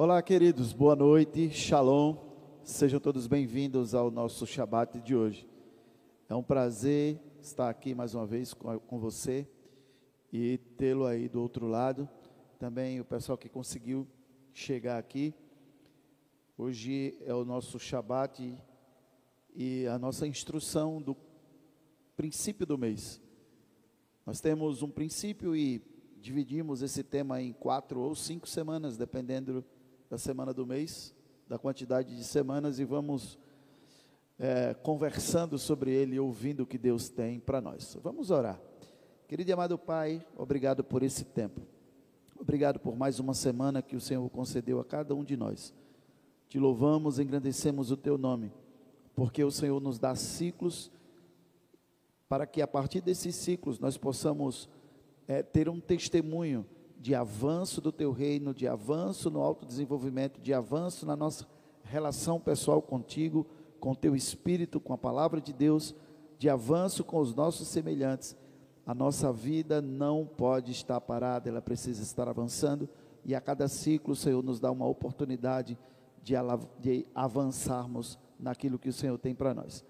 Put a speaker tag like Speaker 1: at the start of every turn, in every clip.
Speaker 1: Olá, queridos, boa noite, shalom. Sejam todos bem-vindos ao nosso Shabat de hoje. É um prazer estar aqui mais uma vez com, com você e tê-lo aí do outro lado. Também o pessoal que conseguiu chegar aqui. Hoje é o nosso Shabat e a nossa instrução do princípio do mês. Nós temos um princípio e dividimos esse tema em quatro ou cinco semanas, dependendo da semana do mês, da quantidade de semanas, e vamos é, conversando sobre ele ouvindo o que Deus tem para nós. Vamos orar. Querido e amado Pai, obrigado por esse tempo. Obrigado por mais uma semana que o Senhor concedeu a cada um de nós. Te louvamos, engrandecemos o teu nome, porque o Senhor nos dá ciclos para que a partir desses ciclos nós possamos é, ter um testemunho de avanço do teu reino, de avanço no autodesenvolvimento, de avanço na nossa relação pessoal contigo, com teu espírito, com a palavra de Deus, de avanço com os nossos semelhantes. A nossa vida não pode estar parada, ela precisa estar avançando, e a cada ciclo o Senhor nos dá uma oportunidade de, de avançarmos naquilo que o Senhor tem para nós.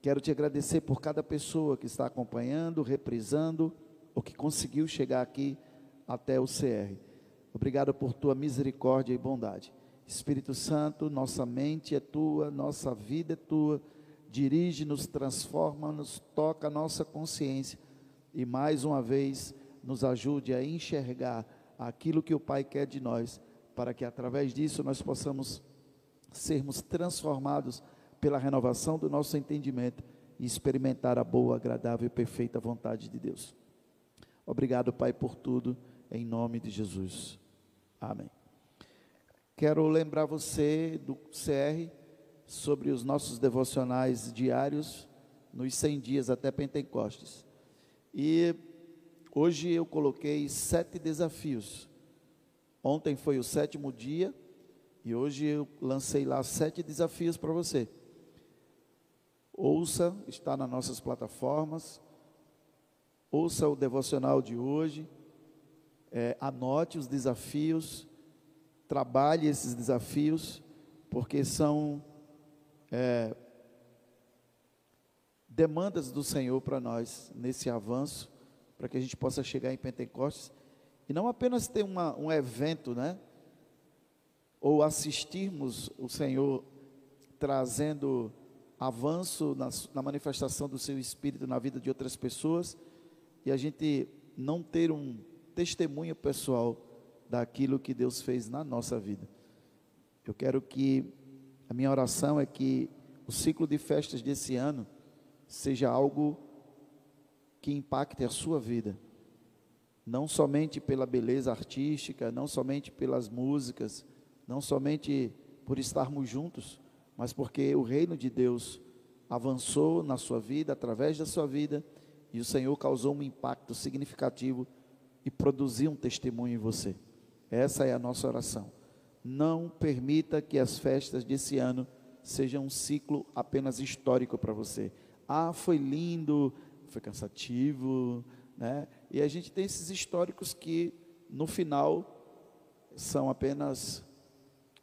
Speaker 1: Quero te agradecer por cada pessoa que está acompanhando, reprisando, ou que conseguiu chegar aqui até o CR. Obrigado por tua misericórdia e bondade. Espírito Santo, nossa mente é tua, nossa vida é tua. Dirige-nos, transforma-nos, toca a nossa consciência e mais uma vez nos ajude a enxergar aquilo que o Pai quer de nós, para que através disso nós possamos sermos transformados pela renovação do nosso entendimento e experimentar a boa, agradável e perfeita vontade de Deus. Obrigado, Pai, por tudo, em nome de Jesus. Amém. Quero lembrar você do CR sobre os nossos devocionais diários nos 100 dias até Pentecostes. E hoje eu coloquei sete desafios. Ontem foi o sétimo dia e hoje eu lancei lá sete desafios para você. Ouça, está nas nossas plataformas. Ouça o devocional de hoje. É, anote os desafios. Trabalhe esses desafios, porque são é, demandas do Senhor para nós nesse avanço, para que a gente possa chegar em Pentecostes e não apenas ter uma, um evento, né? Ou assistirmos o Senhor trazendo avanço na, na, manifestação do seu espírito na vida de outras pessoas e a gente não ter um testemunho pessoal daquilo que Deus fez na nossa vida. Eu quero que a minha oração é que o ciclo de festas desse ano seja algo que impacte a sua vida, não somente pela beleza artística, não somente pelas músicas, não somente por estarmos juntos, mas porque o reino de Deus avançou na sua vida, através da sua vida, e o Senhor causou um impacto significativo e produziu um testemunho em você. Essa é a nossa oração. Não permita que as festas desse ano sejam um ciclo apenas histórico para você. Ah, foi lindo, foi cansativo, né? E a gente tem esses históricos que no final são apenas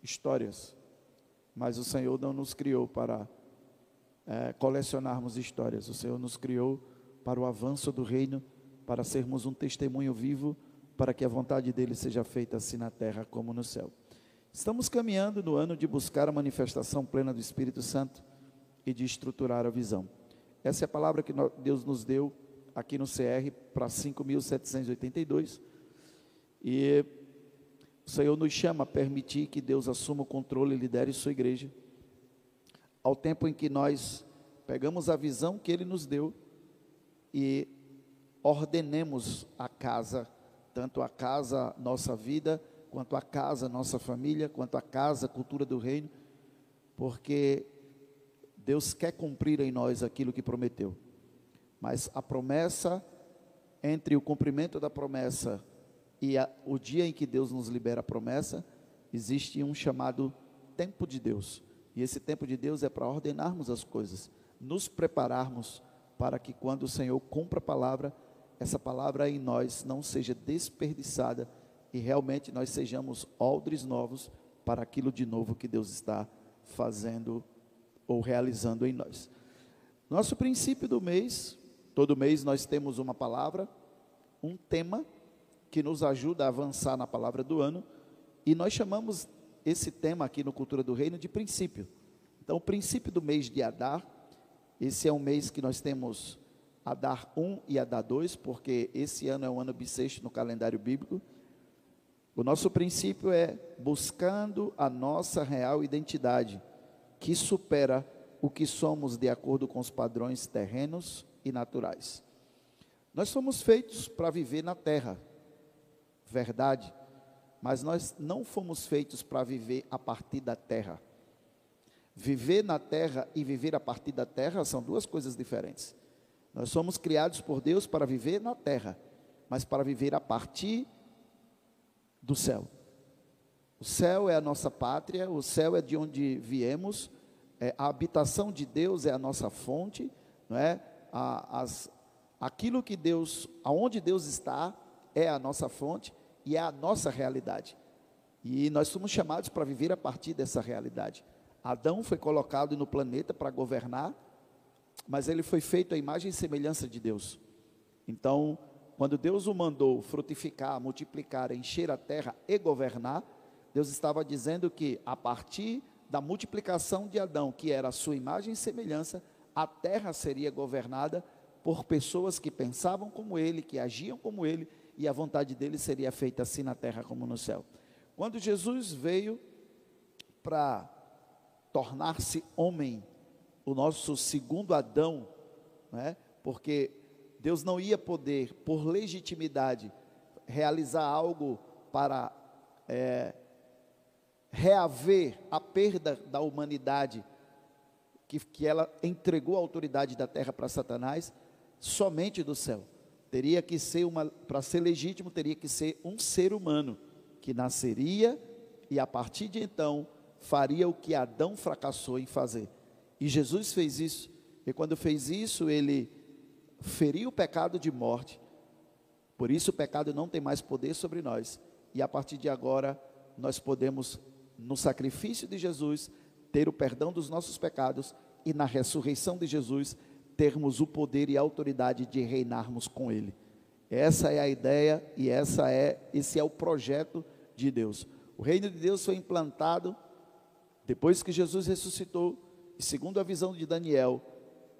Speaker 1: histórias mas o Senhor não nos criou para é, colecionarmos histórias. O Senhor nos criou para o avanço do reino, para sermos um testemunho vivo, para que a vontade dele seja feita assim na terra como no céu. Estamos caminhando no ano de buscar a manifestação plena do Espírito Santo e de estruturar a visão. Essa é a palavra que Deus nos deu aqui no CR para 5.782. E o Senhor nos chama a permitir que Deus assuma o controle e lidere sua igreja. Ao tempo em que nós pegamos a visão que Ele nos deu e ordenemos a casa, tanto a casa, nossa vida, quanto a casa, nossa família, quanto a casa, cultura do reino, porque Deus quer cumprir em nós aquilo que prometeu. Mas a promessa, entre o cumprimento da promessa e a, o dia em que Deus nos libera a promessa, existe um chamado tempo de Deus. E esse tempo de Deus é para ordenarmos as coisas, nos prepararmos para que quando o Senhor cumpra a palavra, essa palavra em nós não seja desperdiçada e realmente nós sejamos odres novos para aquilo de novo que Deus está fazendo ou realizando em nós. Nosso princípio do mês, todo mês nós temos uma palavra, um tema que nos ajuda a avançar na palavra do ano, e nós chamamos esse tema aqui no Cultura do Reino de princípio. Então, o princípio do mês de Adar, esse é um mês que nós temos Adar 1 e Adar 2, porque esse ano é um ano bissexto no calendário bíblico. O nosso princípio é buscando a nossa real identidade, que supera o que somos de acordo com os padrões terrenos e naturais. Nós somos feitos para viver na terra, verdade, mas nós não fomos feitos para viver a partir da terra. Viver na terra e viver a partir da terra são duas coisas diferentes. Nós somos criados por Deus para viver na terra, mas para viver a partir do céu. O céu é a nossa pátria, o céu é de onde viemos, é, a habitação de Deus é a nossa fonte, não é? A, as, aquilo que Deus, aonde Deus está, é a nossa fonte e é a nossa realidade. E nós somos chamados para viver a partir dessa realidade. Adão foi colocado no planeta para governar, mas ele foi feito à imagem e semelhança de Deus. Então, quando Deus o mandou frutificar, multiplicar, encher a terra e governar, Deus estava dizendo que a partir da multiplicação de Adão, que era a sua imagem e semelhança, a terra seria governada por pessoas que pensavam como ele, que agiam como ele, e a vontade dele seria feita assim na terra como no céu. Quando Jesus veio para tornar-se homem, o nosso segundo Adão, né? porque Deus não ia poder, por legitimidade, realizar algo para é, reaver a perda da humanidade, que, que ela entregou a autoridade da terra para Satanás, somente do céu. Teria que ser uma, para ser legítimo, teria que ser um ser humano que nasceria e a partir de então faria o que Adão fracassou em fazer. E Jesus fez isso. E quando fez isso, ele feriu o pecado de morte. Por isso o pecado não tem mais poder sobre nós. E a partir de agora, nós podemos, no sacrifício de Jesus, ter o perdão dos nossos pecados e na ressurreição de Jesus, termos o poder e a autoridade de reinarmos com Ele. Essa é a ideia e essa é, esse é o projeto de Deus. O reino de Deus foi implantado depois que Jesus ressuscitou, e segundo a visão de Daniel,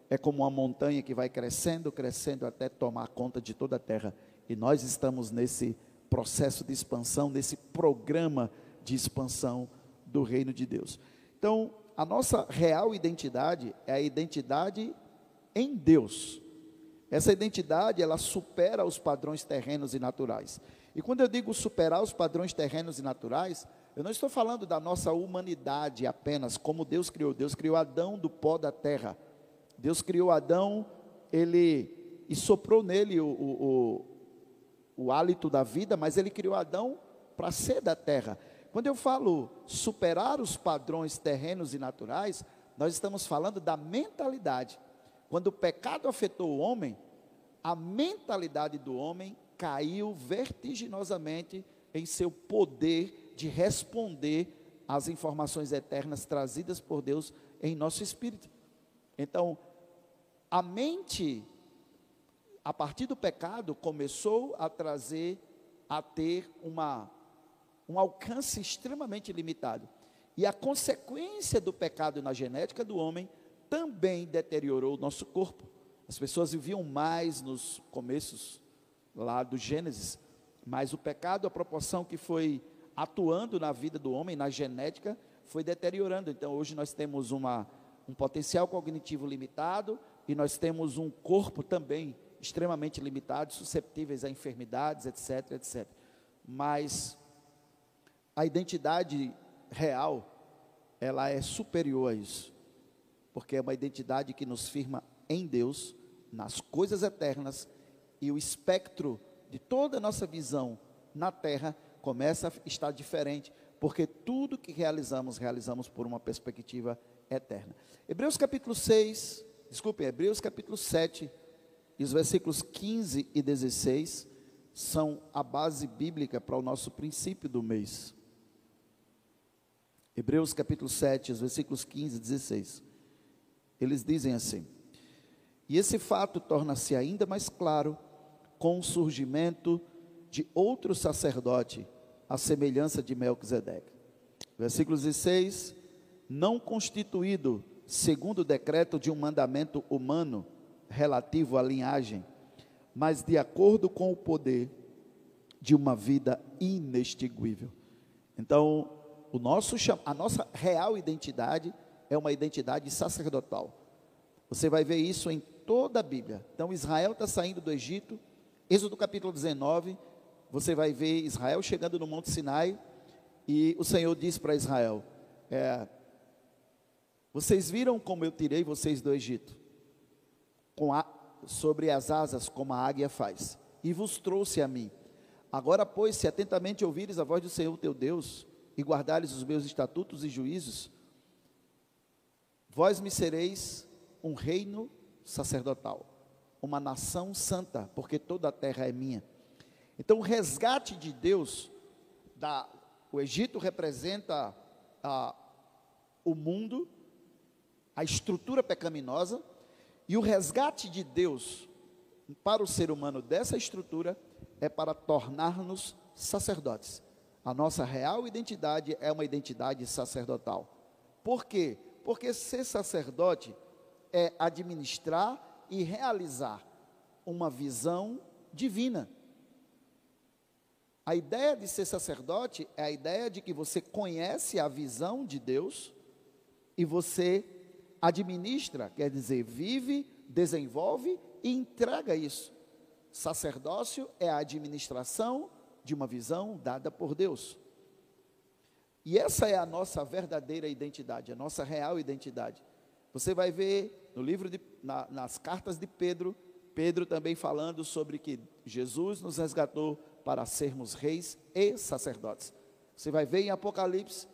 Speaker 1: é como uma montanha que vai crescendo, crescendo até tomar conta de toda a terra. E nós estamos nesse processo de expansão, nesse programa de expansão do reino de Deus. Então, a nossa real identidade é a identidade em Deus. Essa identidade, ela supera os padrões terrenos e naturais. E quando eu digo superar os padrões terrenos e naturais, eu não estou falando da nossa humanidade apenas, como Deus criou. Deus criou Adão do pó da terra. Deus criou Adão, ele e soprou nele o, o, o, o hálito da vida, mas ele criou Adão para ser da terra. Quando eu falo superar os padrões terrenos e naturais, nós estamos falando da mentalidade. Quando o pecado afetou o homem, a mentalidade do homem caiu vertiginosamente em seu poder de responder às informações eternas trazidas por Deus em nosso espírito. Então, a mente, a partir do pecado, começou a trazer, a ter uma, um alcance extremamente limitado. E a consequência do pecado na genética do homem também deteriorou o nosso corpo. As pessoas viviam mais nos começos lá do Gênesis, mas o pecado, a proporção que foi atuando na vida do homem, na genética, foi deteriorando. Então hoje nós temos uma um potencial cognitivo limitado e nós temos um corpo também extremamente limitado, susceptíveis a enfermidades, etc, etc. Mas a identidade real, ela é superior a isso, porque é uma identidade que nos firma em Deus, nas coisas eternas, e o espectro de toda a nossa visão na terra começa a estar diferente, porque tudo que realizamos, realizamos por uma perspectiva eterna. Hebreus capítulo 6, desculpe, Hebreus capítulo 7, e os versículos 15 e 16 são a base bíblica para o nosso princípio do mês. Hebreus capítulo 7, os versículos 15 e 16. Eles dizem assim: E esse fato torna-se ainda mais claro com o surgimento de outro sacerdote, à semelhança de Melquisedeque. Versículo 16: Não constituído segundo o decreto de um mandamento humano relativo à linhagem, mas de acordo com o poder de uma vida inextinguível. Então, o nosso, a nossa real identidade é uma identidade sacerdotal. Você vai ver isso em toda a Bíblia. Então, Israel está saindo do Egito, Êxodo capítulo 19, você vai ver Israel chegando no Monte Sinai, e o Senhor diz para Israel: é, Vocês viram como eu tirei vocês do Egito? A, sobre as asas, como a águia faz, e vos trouxe a mim. Agora, pois, se atentamente ouvires a voz do Senhor teu Deus, e guardares os meus estatutos e juízos, vós me sereis um reino sacerdotal, uma nação santa, porque toda a terra é minha. Então, o resgate de Deus, da, o Egito representa a, o mundo, a estrutura pecaminosa, e o resgate de Deus para o ser humano dessa estrutura é para tornar-nos sacerdotes. A nossa real identidade é uma identidade sacerdotal. Por quê? Porque ser sacerdote é administrar e realizar uma visão divina. A ideia de ser sacerdote é a ideia de que você conhece a visão de Deus e você administra, quer dizer, vive, desenvolve e entrega isso. Sacerdócio é a administração de uma visão dada por Deus. E essa é a nossa verdadeira identidade, a nossa real identidade. Você vai ver no livro de, na, nas cartas de Pedro, Pedro também falando sobre que Jesus nos resgatou para sermos reis e sacerdotes. Você vai ver em Apocalipse,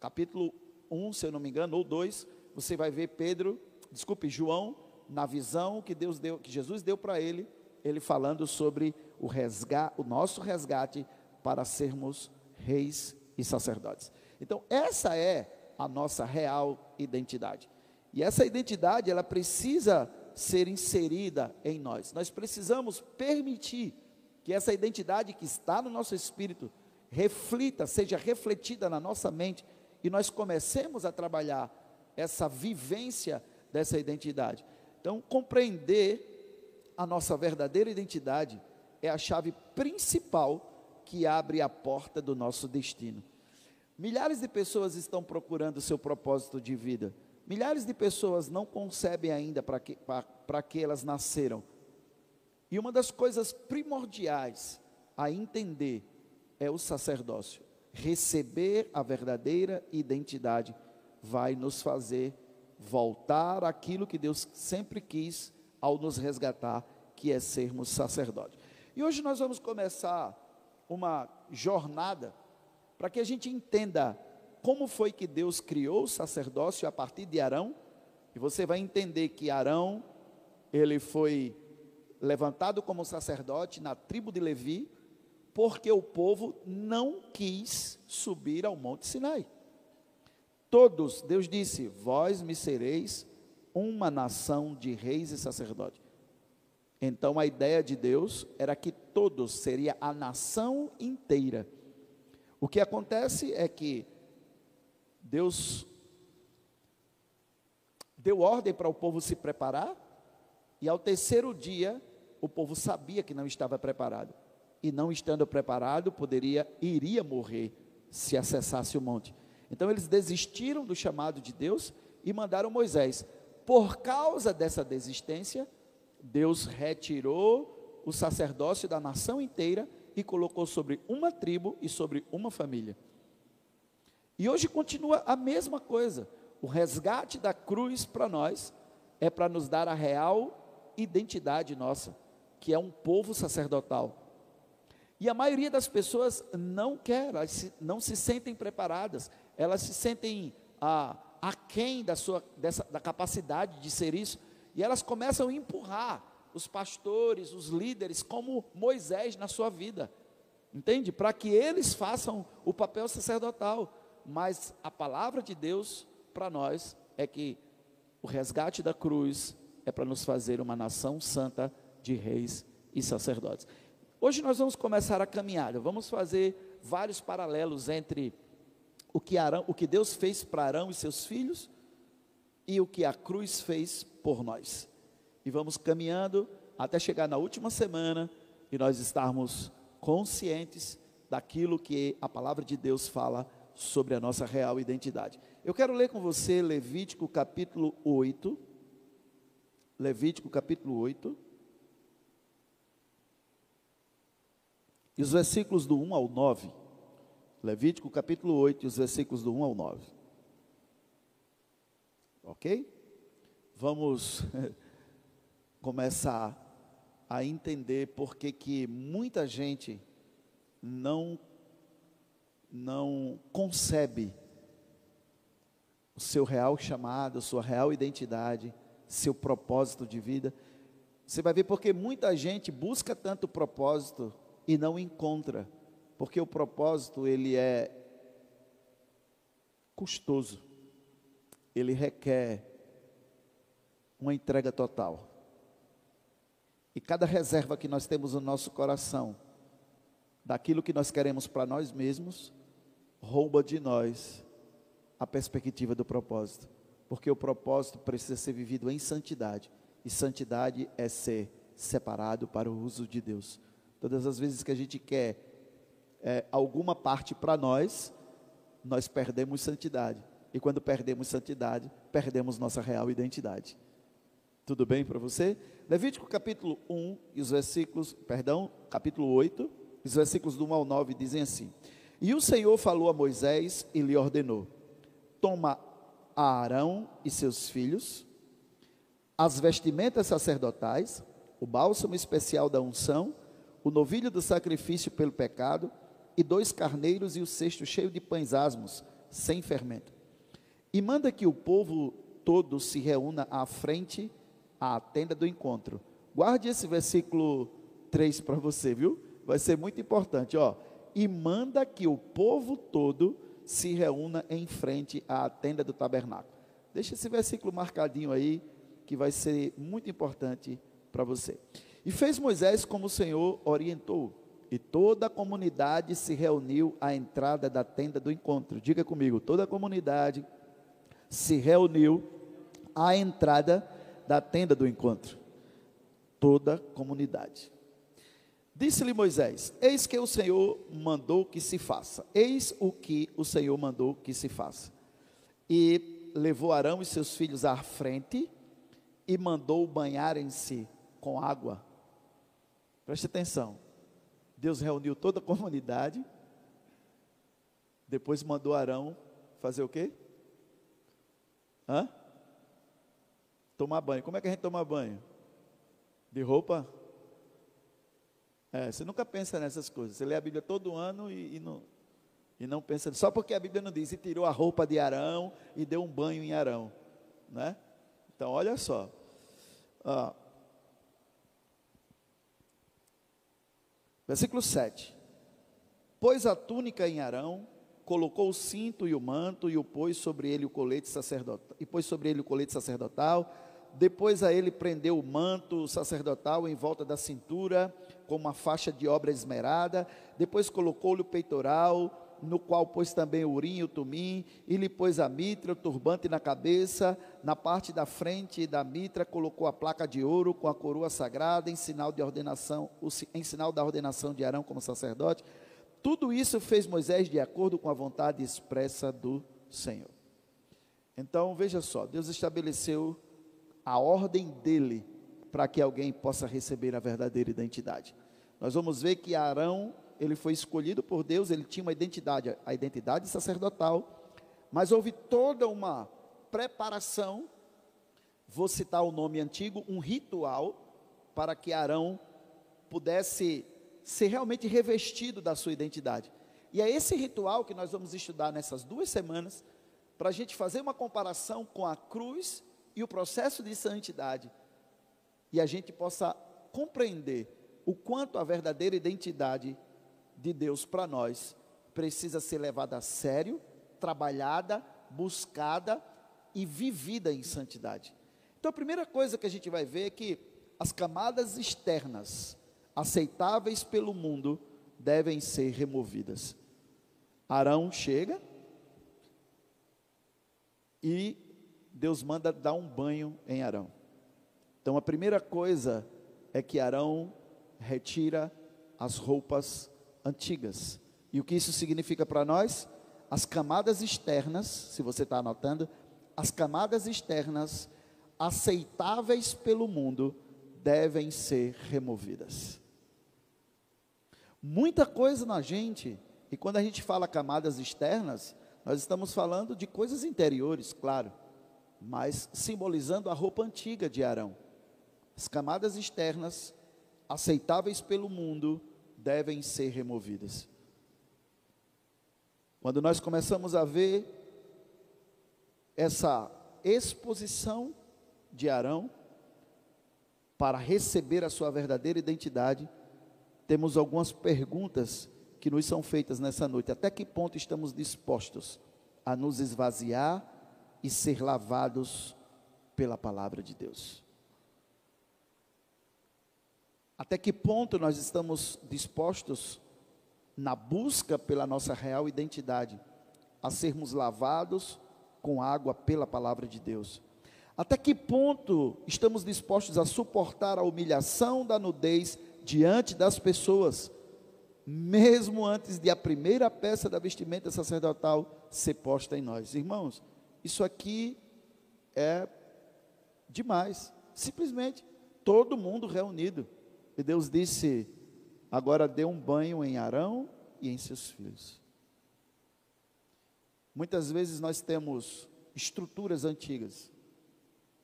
Speaker 1: capítulo 1, se eu não me engano, ou 2, você vai ver Pedro, desculpe, João, na visão que Deus deu, que Jesus deu para ele, ele falando sobre o resgate, o nosso resgate para sermos reis e sacerdotes. Então, essa é a nossa real identidade. E essa identidade, ela precisa ser inserida em nós. Nós precisamos permitir que essa identidade que está no nosso espírito reflita, seja refletida na nossa mente e nós comecemos a trabalhar essa vivência dessa identidade. Então, compreender a nossa verdadeira identidade é a chave principal que abre a porta do nosso destino. Milhares de pessoas estão procurando o seu propósito de vida. Milhares de pessoas não concebem ainda para que, que elas nasceram e uma das coisas primordiais a entender é o sacerdócio. Receber a verdadeira identidade vai nos fazer voltar àquilo que Deus sempre quis ao nos resgatar, que é sermos sacerdotes. E hoje nós vamos começar uma jornada para que a gente entenda como foi que Deus criou o sacerdócio a partir de Arão. E você vai entender que Arão, ele foi levantado como sacerdote na tribo de Levi, porque o povo não quis subir ao Monte Sinai. Todos, Deus disse: Vós me sereis uma nação de reis e sacerdotes. Então a ideia de Deus era que todos seria a nação inteira. O que acontece é que Deus deu ordem para o povo se preparar, e ao terceiro dia o povo sabia que não estava preparado. E não estando preparado, poderia iria morrer se acessasse o monte. Então eles desistiram do chamado de Deus e mandaram Moisés. Por causa dessa desistência, Deus retirou o sacerdócio da nação inteira e colocou sobre uma tribo e sobre uma família. E hoje continua a mesma coisa. O resgate da cruz para nós é para nos dar a real identidade nossa que é um povo sacerdotal. E a maioria das pessoas não quer, elas não se sentem preparadas, elas se sentem ah, aquém da, sua, dessa, da capacidade de ser isso, e elas começam a empurrar os pastores, os líderes, como Moisés na sua vida, entende? Para que eles façam o papel sacerdotal. mas a palavra de Deus para nós é que o resgate da cruz é para nos fazer uma nação santa de reis e sacerdotes. Hoje nós vamos começar a caminhada, vamos fazer vários paralelos entre o que, Arão, o que Deus fez para Arão e seus filhos e o que a cruz fez por nós. E vamos caminhando até chegar na última semana e nós estarmos conscientes daquilo que a palavra de Deus fala sobre a nossa real identidade. Eu quero ler com você Levítico capítulo 8. Levítico capítulo 8. E os versículos do 1 ao 9. Levítico capítulo 8, e os versículos do 1 ao 9. Ok? Vamos começar a entender por que que muita gente não não concebe o seu real chamado, sua real identidade, seu propósito de vida. Você vai ver porque muita gente busca tanto propósito e não encontra, porque o propósito ele é custoso, ele requer uma entrega total. E cada reserva que nós temos no nosso coração, daquilo que nós queremos para nós mesmos, rouba de nós a perspectiva do propósito, porque o propósito precisa ser vivido em santidade, e santidade é ser separado para o uso de Deus. Todas as vezes que a gente quer é, alguma parte para nós, nós perdemos santidade. E quando perdemos santidade, perdemos nossa real identidade. Tudo bem para você? Levítico capítulo 1 e os versículos, perdão, capítulo 8, os versículos do 1 ao 9 dizem assim: E o Senhor falou a Moisés e lhe ordenou: Toma a Arão e seus filhos, as vestimentas sacerdotais, o bálsamo especial da unção, o novilho do sacrifício pelo pecado, e dois carneiros e o cesto cheio de pães asmos, sem fermento. E manda que o povo todo se reúna à frente à tenda do encontro. Guarde esse versículo 3 para você, viu? Vai ser muito importante, ó. E manda que o povo todo se reúna em frente à tenda do tabernáculo. Deixa esse versículo marcadinho aí, que vai ser muito importante para você. E fez Moisés como o Senhor orientou, e toda a comunidade se reuniu à entrada da tenda do encontro. Diga comigo, toda a comunidade se reuniu à entrada da tenda do encontro. Toda a comunidade. Disse-lhe Moisés: Eis que o Senhor mandou que se faça. Eis o que o Senhor mandou que se faça. E levou Arão e seus filhos à frente e mandou banharem-se com água Preste atenção. Deus reuniu toda a comunidade, depois mandou Arão fazer o quê? Hã? Tomar banho. Como é que a gente toma banho? De roupa? É, você nunca pensa nessas coisas. Você lê a Bíblia todo ano e, e, não, e não pensa. Só porque a Bíblia não diz, e tirou a roupa de Arão e deu um banho em Arão. Né? Então, olha só. Ah, Versículo 7. Pôs a túnica em Arão, colocou o cinto e o manto e o pôs sobre ele o colete sacerdotal, e pôs sobre ele o colete sacerdotal. Depois a ele prendeu o manto sacerdotal em volta da cintura, com uma faixa de obra esmerada. Depois colocou-lhe o peitoral, no qual pôs também o urim o tumim, e lhe pôs a mitra, o turbante na cabeça, na parte da frente da mitra colocou a placa de ouro com a coroa sagrada, em sinal de ordenação, em sinal da ordenação de Arão como sacerdote. Tudo isso fez Moisés de acordo com a vontade expressa do Senhor. Então, veja só, Deus estabeleceu a ordem dele para que alguém possa receber a verdadeira identidade. Nós vamos ver que Arão ele foi escolhido por Deus, ele tinha uma identidade, a identidade sacerdotal, mas houve toda uma preparação, vou citar o nome antigo, um ritual, para que Arão pudesse ser realmente revestido da sua identidade. E é esse ritual que nós vamos estudar nessas duas semanas, para a gente fazer uma comparação com a cruz e o processo de santidade, e a gente possa compreender o quanto a verdadeira identidade de Deus para nós precisa ser levada a sério trabalhada, buscada e vivida em santidade. Então a primeira coisa que a gente vai ver é que as camadas externas aceitáveis pelo mundo devem ser removidas. Arão chega e Deus manda dar um banho em Arão. Então a primeira coisa é que Arão retira as roupas antigas. E o que isso significa para nós? As camadas externas, se você está anotando, as camadas externas aceitáveis pelo mundo devem ser removidas. Muita coisa na gente, e quando a gente fala camadas externas, nós estamos falando de coisas interiores, claro, mas simbolizando a roupa antiga de Arão. As camadas externas, aceitáveis pelo mundo, devem ser removidas. Quando nós começamos a ver essa exposição de Arão para receber a sua verdadeira identidade, temos algumas perguntas que nos são feitas nessa noite. Até que ponto estamos dispostos a nos esvaziar e ser lavados pela palavra de Deus? Até que ponto nós estamos dispostos, na busca pela nossa real identidade, a sermos lavados com água pela palavra de Deus? Até que ponto estamos dispostos a suportar a humilhação da nudez diante das pessoas, mesmo antes de a primeira peça da vestimenta sacerdotal ser posta em nós. Irmãos, isso aqui é demais. Simplesmente todo mundo reunido. E Deus disse: agora dê um banho em Arão e em seus filhos. Muitas vezes nós temos estruturas antigas,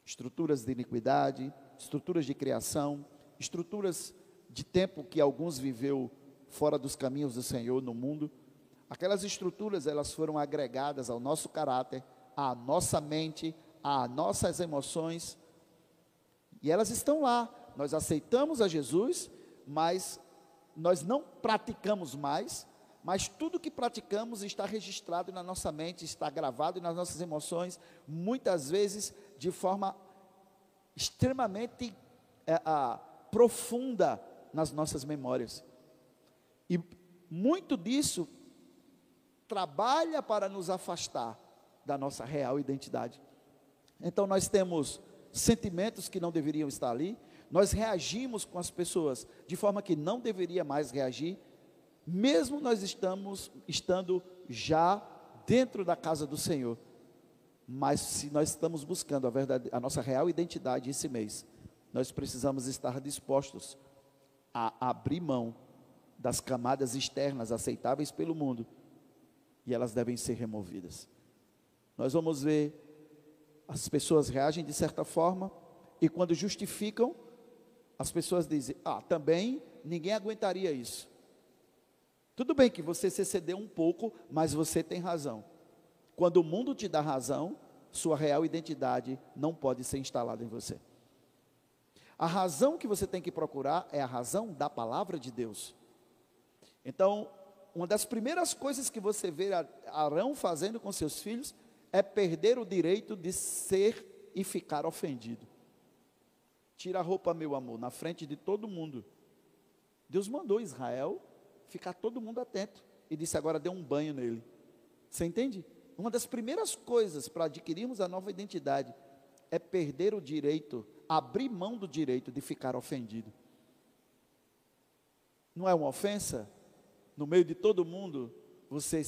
Speaker 1: estruturas de iniquidade, estruturas de criação, estruturas de tempo que alguns viveu fora dos caminhos do Senhor no mundo, aquelas estruturas elas foram agregadas ao nosso caráter, à nossa mente, às nossas emoções, e elas estão lá. Nós aceitamos a Jesus, mas nós não praticamos mais, mas tudo que praticamos está registrado na nossa mente, está gravado nas nossas emoções, muitas vezes de forma extremamente é, a, profunda nas nossas memórias. E muito disso trabalha para nos afastar da nossa real identidade. Então nós temos sentimentos que não deveriam estar ali, nós reagimos com as pessoas de forma que não deveria mais reagir, mesmo nós estamos estando já dentro da casa do Senhor. Mas se nós estamos buscando a verdade, a nossa real identidade esse mês, nós precisamos estar dispostos a abrir mão das camadas externas aceitáveis pelo mundo e elas devem ser removidas. Nós vamos ver as pessoas reagem de certa forma e quando justificam, as pessoas dizem: "Ah, também ninguém aguentaria isso". Tudo bem que você se cedeu um pouco, mas você tem razão. Quando o mundo te dá razão, sua real identidade não pode ser instalada em você. A razão que você tem que procurar é a razão da palavra de Deus. Então, uma das primeiras coisas que você vê Arão fazendo com seus filhos é perder o direito de ser e ficar ofendido. Tira a roupa, meu amor, na frente de todo mundo. Deus mandou Israel ficar todo mundo atento e disse: agora dê um banho nele. Você entende? Uma das primeiras coisas para adquirirmos a nova identidade é perder o direito abrir mão do direito de ficar ofendido. Não é uma ofensa? No meio de todo mundo, você.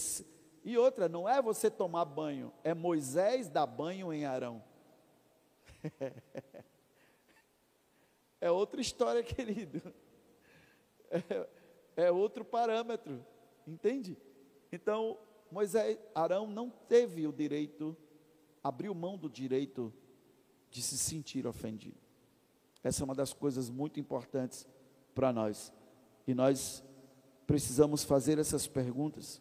Speaker 1: E outra, não é você tomar banho, é Moisés dar banho em Arão. é outra história, querido. É, é outro parâmetro, entende? Então, Moisés, Arão não teve o direito, abriu mão do direito de se sentir ofendido. Essa é uma das coisas muito importantes para nós. E nós precisamos fazer essas perguntas.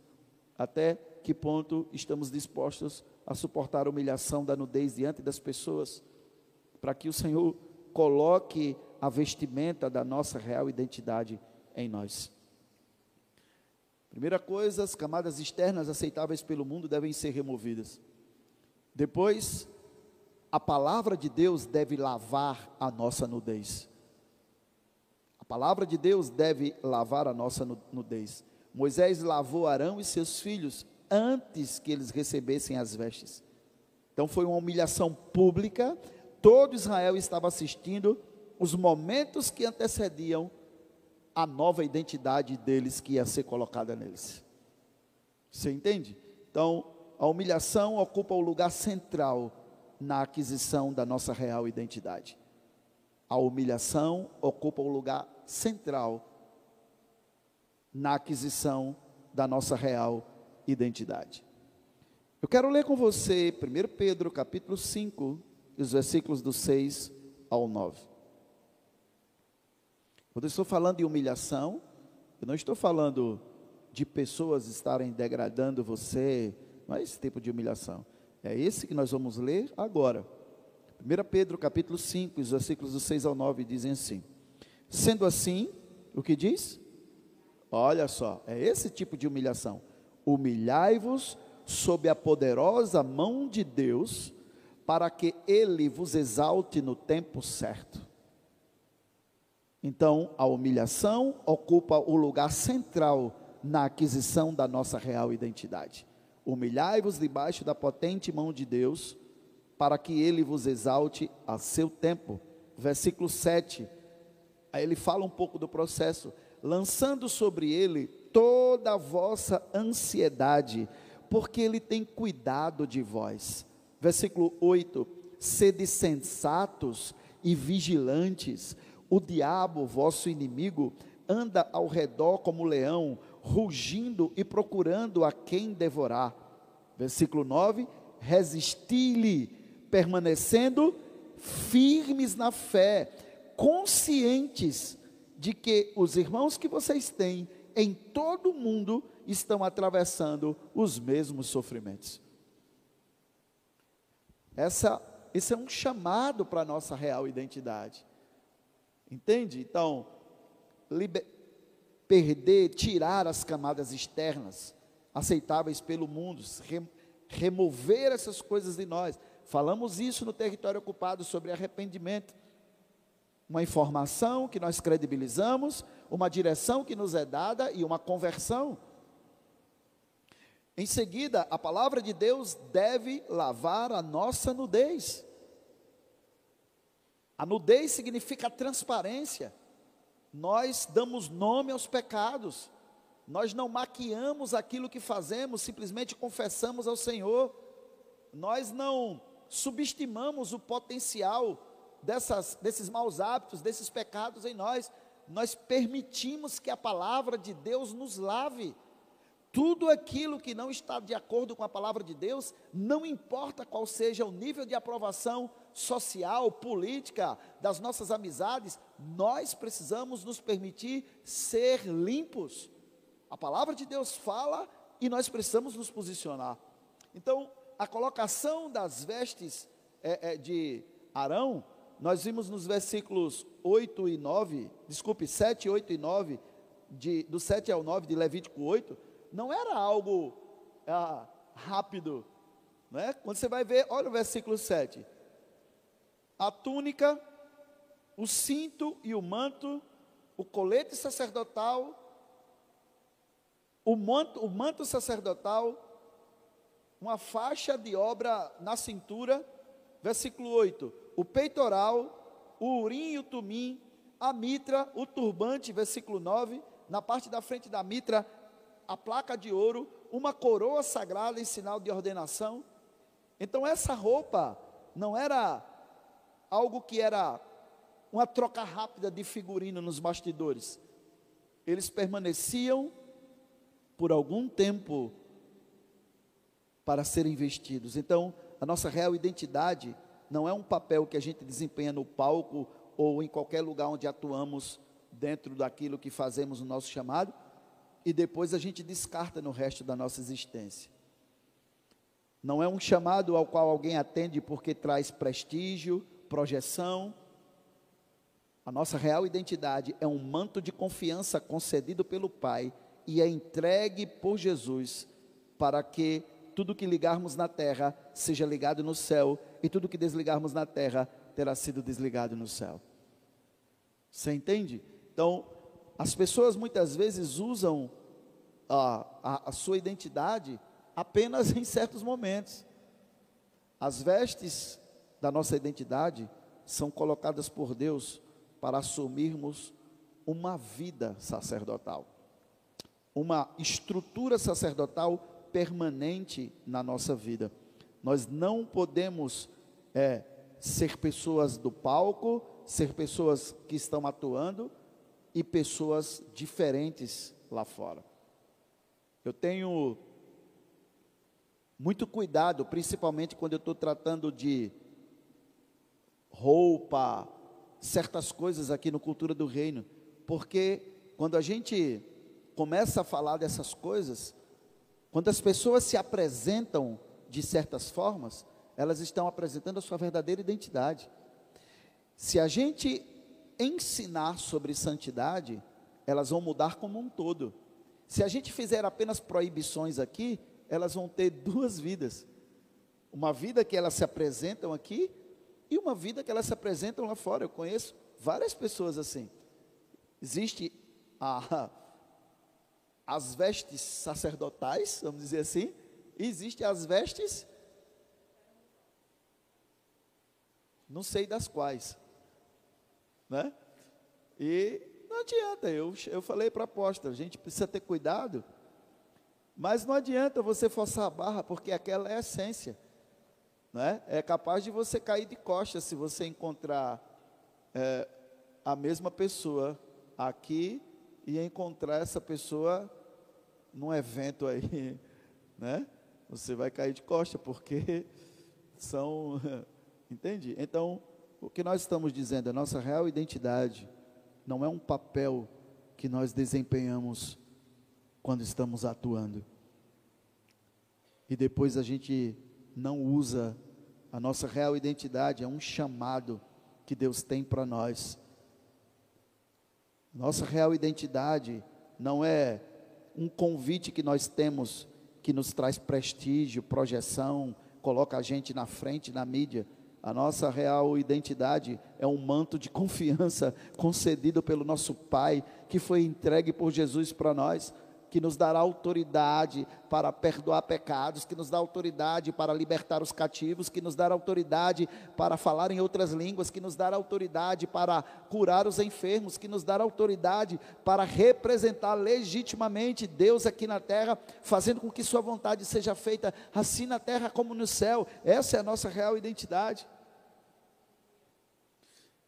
Speaker 1: Até que ponto estamos dispostos a suportar a humilhação da nudez diante das pessoas, para que o Senhor coloque a vestimenta da nossa real identidade em nós. Primeira coisa, as camadas externas aceitáveis pelo mundo devem ser removidas. Depois, a palavra de Deus deve lavar a nossa nudez. A palavra de Deus deve lavar a nossa nudez. Moisés lavou Arão e seus filhos antes que eles recebessem as vestes. Então foi uma humilhação pública, todo Israel estava assistindo os momentos que antecediam a nova identidade deles que ia ser colocada neles. Você entende? Então, a humilhação ocupa o lugar central na aquisição da nossa real identidade. A humilhação ocupa o lugar central na aquisição da nossa real identidade. Eu quero ler com você 1 Pedro capítulo 5, os versículos do 6 ao 9. Quando eu estou falando de humilhação, eu não estou falando de pessoas estarem degradando você, não é esse tipo de humilhação. É esse que nós vamos ler agora. 1 Pedro capítulo 5, os versículos do 6 ao 9 dizem assim: Sendo assim, o que diz? Olha só, é esse tipo de humilhação. Humilhai-vos sob a poderosa mão de Deus, para que ele vos exalte no tempo certo. Então, a humilhação ocupa o lugar central na aquisição da nossa real identidade. Humilhai-vos debaixo da potente mão de Deus, para que ele vos exalte a seu tempo. Versículo 7. Aí ele fala um pouco do processo, lançando sobre ele toda a vossa ansiedade, porque ele tem cuidado de vós. Versículo 8: Sede sensatos e vigilantes, o diabo, vosso inimigo, anda ao redor como leão, rugindo e procurando a quem devorar. Versículo 9: Resisti-lhe, permanecendo firmes na fé, conscientes de que os irmãos que vocês têm em todo o mundo estão atravessando os mesmos sofrimentos. Essa, esse é um chamado para a nossa real identidade. Entende? Então, liber, perder, tirar as camadas externas aceitáveis pelo mundo, rem, remover essas coisas de nós. Falamos isso no território ocupado sobre arrependimento. Uma informação que nós credibilizamos, uma direção que nos é dada e uma conversão. Em seguida, a palavra de Deus deve lavar a nossa nudez. A nudez significa transparência. Nós damos nome aos pecados. Nós não maquiamos aquilo que fazemos, simplesmente confessamos ao Senhor. Nós não subestimamos o potencial dessas, desses maus hábitos, desses pecados em nós. Nós permitimos que a palavra de Deus nos lave. Tudo aquilo que não está de acordo com a palavra de Deus, não importa qual seja o nível de aprovação social, política, das nossas amizades, nós precisamos nos permitir ser limpos. A palavra de Deus fala e nós precisamos nos posicionar. Então, a colocação das vestes é, é, de Arão, nós vimos nos versículos 8 e 9, desculpe, 7, 8 e 9, de, do 7 ao 9 de Levítico 8, não era algo ah, rápido. Não é? Quando você vai ver, olha o versículo 7. A túnica, o cinto e o manto, o colete sacerdotal, o manto, o manto sacerdotal, uma faixa de obra na cintura, versículo 8, o peitoral, o urim e o tumim, a mitra, o turbante, versículo 9, na parte da frente da mitra, a placa de ouro, uma coroa sagrada em sinal de ordenação. Então essa roupa não era algo que era uma troca rápida de figurino nos bastidores. Eles permaneciam por algum tempo para serem vestidos. Então, a nossa real identidade não é um papel que a gente desempenha no palco ou em qualquer lugar onde atuamos dentro daquilo que fazemos no nosso chamado, e depois a gente descarta no resto da nossa existência. Não é um chamado ao qual alguém atende porque traz prestígio, projeção. A nossa real identidade é um manto de confiança concedido pelo Pai e é entregue por Jesus para que tudo que ligarmos na terra seja ligado no céu e tudo que desligarmos na terra terá sido desligado no céu. Você entende? Então, as pessoas muitas vezes usam a, a, a sua identidade apenas em certos momentos. As vestes da nossa identidade são colocadas por Deus para assumirmos uma vida sacerdotal, uma estrutura sacerdotal permanente na nossa vida. Nós não podemos é, ser pessoas do palco, ser pessoas que estão atuando e pessoas diferentes lá fora. Eu tenho muito cuidado, principalmente quando eu estou tratando de roupa, certas coisas aqui no Cultura do Reino, porque quando a gente começa a falar dessas coisas, quando as pessoas se apresentam de certas formas, elas estão apresentando a sua verdadeira identidade. Se a gente ensinar sobre santidade, elas vão mudar como um todo. Se a gente fizer apenas proibições aqui, elas vão ter duas vidas. Uma vida que elas se apresentam aqui e uma vida que elas se apresentam lá fora. Eu conheço várias pessoas assim. Existe a, as vestes sacerdotais, vamos dizer assim, e existem as vestes, não sei das quais, né? E não adianta, eu, eu falei para a apóstola, a gente precisa ter cuidado, mas não adianta você forçar a barra, porque aquela é a essência, né? É capaz de você cair de costas se você encontrar é, a mesma pessoa aqui e encontrar essa pessoa num evento aí, né? Você vai cair de costa, porque são. Entende? Então, o que nós estamos dizendo, a nossa real identidade não é um papel que nós desempenhamos quando estamos atuando. E depois a gente não usa a nossa real identidade, é um chamado que Deus tem para nós. Nossa real identidade não é um convite que nós temos que nos traz prestígio, projeção, coloca a gente na frente na mídia. A nossa real identidade é um manto de confiança concedido pelo nosso Pai, que foi entregue por Jesus para nós que nos dará autoridade para perdoar pecados, que nos dá autoridade para libertar os cativos, que nos dará autoridade para falar em outras línguas, que nos dará autoridade para curar os enfermos, que nos dará autoridade para representar legitimamente Deus aqui na terra, fazendo com que Sua vontade seja feita assim na terra como no céu. Essa é a nossa real identidade.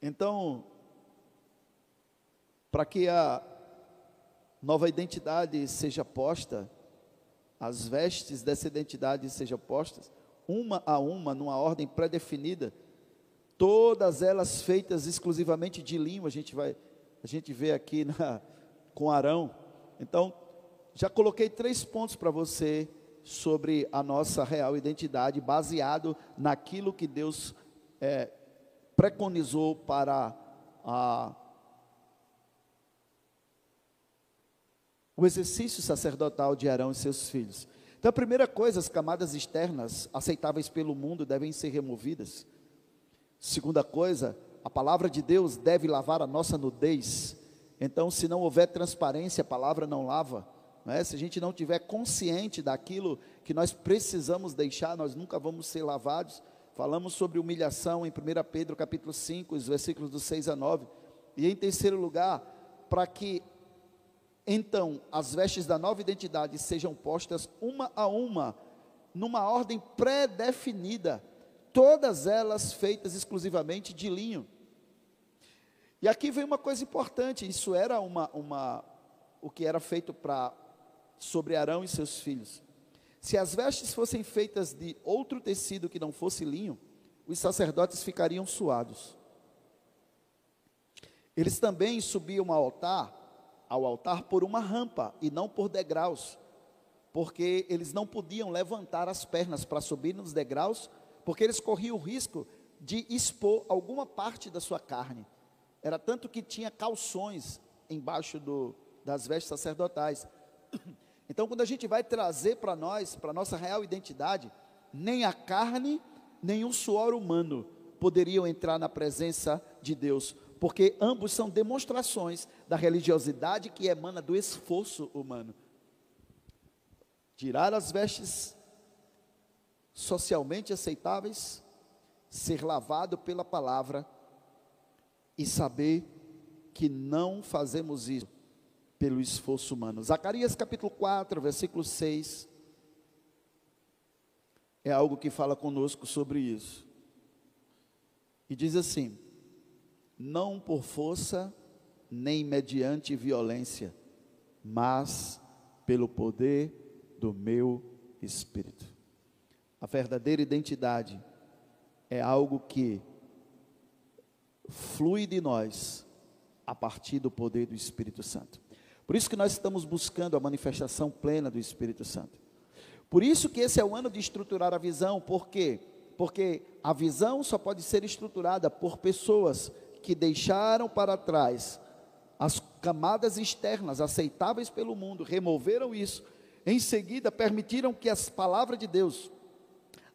Speaker 1: Então, para que a nova identidade seja posta, as vestes dessa identidade sejam postas, uma a uma, numa ordem pré-definida, todas elas feitas exclusivamente de linho, a gente vai, a gente vê aqui na, com Arão. Então, já coloquei três pontos para você sobre a nossa real identidade, baseado naquilo que Deus é, preconizou para a o exercício sacerdotal de Arão e seus filhos. Então, a primeira coisa, as camadas externas aceitáveis pelo mundo devem ser removidas. Segunda coisa, a palavra de Deus deve lavar a nossa nudez. Então, se não houver transparência, a palavra não lava. Não é? Se a gente não tiver consciente daquilo que nós precisamos deixar, nós nunca vamos ser lavados. Falamos sobre humilhação em 1 Pedro capítulo 5, os versículos do 6 a 9. E em terceiro lugar, para que então as vestes da nova identidade sejam postas uma a uma, numa ordem pré-definida, todas elas feitas exclusivamente de linho. E aqui vem uma coisa importante, isso era uma, uma o que era feito para sobre Arão e seus filhos. Se as vestes fossem feitas de outro tecido que não fosse linho, os sacerdotes ficariam suados. Eles também subiam ao altar ao altar por uma rampa e não por degraus, porque eles não podiam levantar as pernas para subir nos degraus, porque eles corriam o risco de expor alguma parte da sua carne. Era tanto que tinha calções embaixo do, das vestes sacerdotais, Então, quando a gente vai trazer para nós, para nossa real identidade, nem a carne, nem o suor humano poderiam entrar na presença de Deus, porque ambos são demonstrações da religiosidade que emana do esforço humano. Tirar as vestes socialmente aceitáveis, ser lavado pela palavra e saber que não fazemos isso pelo esforço humano. Zacarias capítulo 4, versículo 6, é algo que fala conosco sobre isso. E diz assim: Não por força, nem mediante violência, mas pelo poder do meu espírito. A verdadeira identidade é algo que flui de nós a partir do poder do Espírito Santo. Por isso que nós estamos buscando a manifestação plena do Espírito Santo. Por isso que esse é o ano de estruturar a visão, por quê? Porque a visão só pode ser estruturada por pessoas que deixaram para trás as camadas externas aceitáveis pelo mundo, removeram isso, em seguida permitiram que as palavras de Deus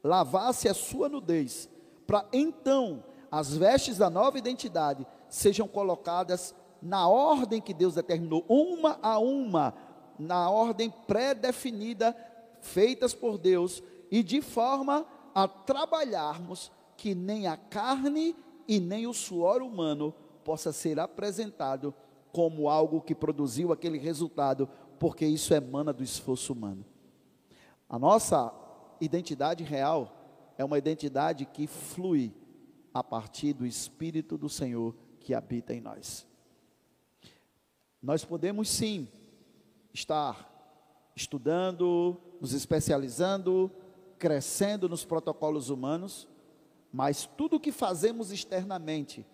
Speaker 1: lavasse a sua nudez, para então as vestes da nova identidade sejam colocadas na ordem que Deus determinou, uma a uma, na ordem pré-definida, feitas por Deus, e de forma a trabalharmos que nem a carne e nem o suor humano possa ser apresentado como algo que produziu aquele resultado, porque isso emana do esforço humano. A nossa identidade real é uma identidade que flui a partir do Espírito do Senhor que habita em nós. Nós podemos sim estar estudando, nos especializando, crescendo nos protocolos humanos, mas tudo o que fazemos externamente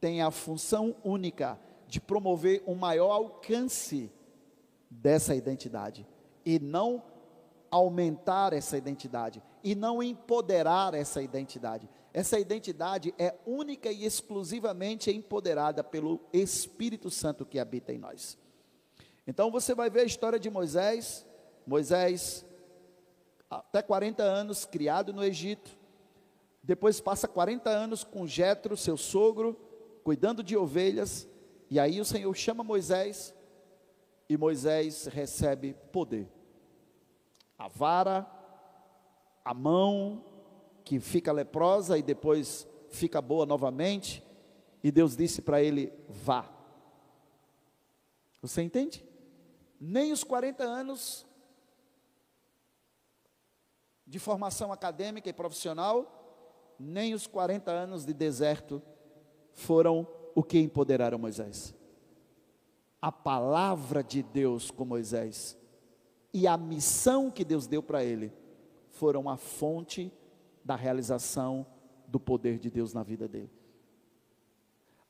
Speaker 1: tem a função única de promover um maior alcance dessa identidade e não aumentar essa identidade e não empoderar essa identidade. Essa identidade é única e exclusivamente empoderada pelo Espírito Santo que habita em nós. Então você vai ver a história de Moisés. Moisés, até 40 anos, criado no Egito. Depois passa 40 anos com Jetro, seu sogro, cuidando de ovelhas. E aí o Senhor chama Moisés e Moisés recebe poder. A vara, a mão, que fica leprosa e depois fica boa novamente, e Deus disse para ele: vá. Você entende? Nem os 40 anos de formação acadêmica e profissional, nem os 40 anos de deserto foram o que empoderaram Moisés. A palavra de Deus com Moisés e a missão que Deus deu para ele foram a fonte da realização do poder de Deus na vida dele.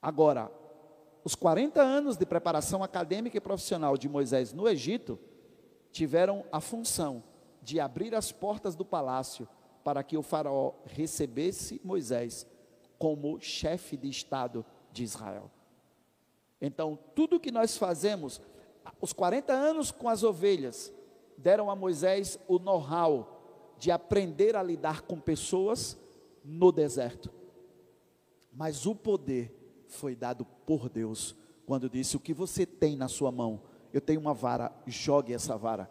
Speaker 1: Agora, os 40 anos de preparação acadêmica e profissional de Moisés no Egito tiveram a função de abrir as portas do palácio para que o faraó recebesse Moisés como chefe de estado de Israel. Então, tudo que nós fazemos, os 40 anos com as ovelhas, deram a Moisés o know-how de aprender a lidar com pessoas no deserto. Mas o poder foi dado por Deus quando disse: O que você tem na sua mão? Eu tenho uma vara, jogue essa vara.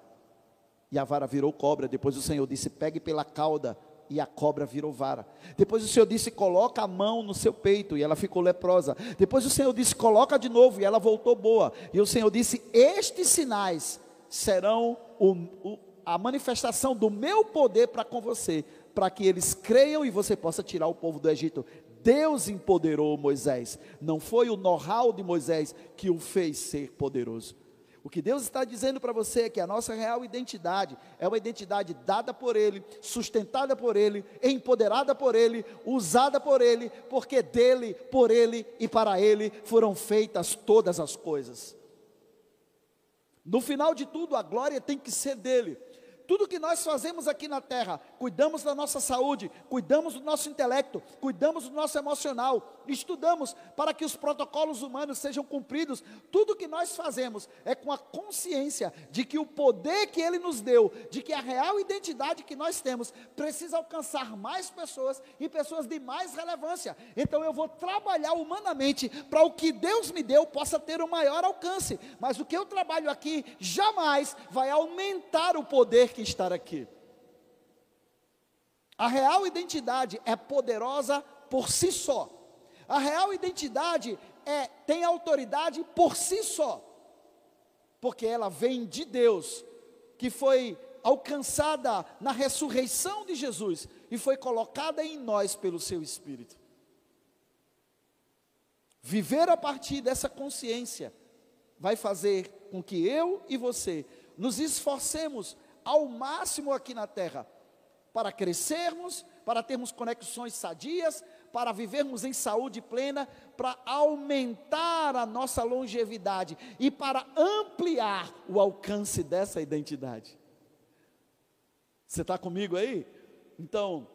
Speaker 1: E a vara virou cobra. Depois o Senhor disse: Pegue pela cauda. E a cobra virou vara. Depois o Senhor disse: Coloca a mão no seu peito. E ela ficou leprosa. Depois o Senhor disse: Coloca de novo. E ela voltou boa. E o Senhor disse: Estes sinais serão o, o, a manifestação do meu poder para com você, para que eles creiam e você possa tirar o povo do Egito. Deus empoderou Moisés, não foi o know-how de Moisés que o fez ser poderoso. O que Deus está dizendo para você é que a nossa real identidade é uma identidade dada por Ele, sustentada por Ele, empoderada por Ele, usada por Ele, porque dele, por Ele e para Ele foram feitas todas as coisas. No final de tudo, a glória tem que ser dele. Tudo que nós fazemos aqui na terra, cuidamos da nossa saúde, cuidamos do nosso intelecto, cuidamos do nosso emocional, estudamos para que os protocolos humanos sejam cumpridos. Tudo que nós fazemos é com a consciência de que o poder que Ele nos deu, de que a real identidade que nós temos, precisa alcançar mais pessoas e pessoas de mais relevância. Então eu vou trabalhar humanamente para o que Deus me deu possa ter o um maior alcance. Mas o que eu trabalho aqui jamais vai aumentar o poder que está aqui. A real identidade é poderosa por si só. A real identidade é tem autoridade por si só. Porque ela vem de Deus, que foi alcançada na ressurreição de Jesus e foi colocada em nós pelo seu espírito. Viver a partir dessa consciência vai fazer com que eu e você nos esforcemos ao máximo aqui na terra para crescermos, para termos conexões sadias, para vivermos em saúde plena, para aumentar a nossa longevidade e para ampliar o alcance dessa identidade. Você está comigo aí? Então,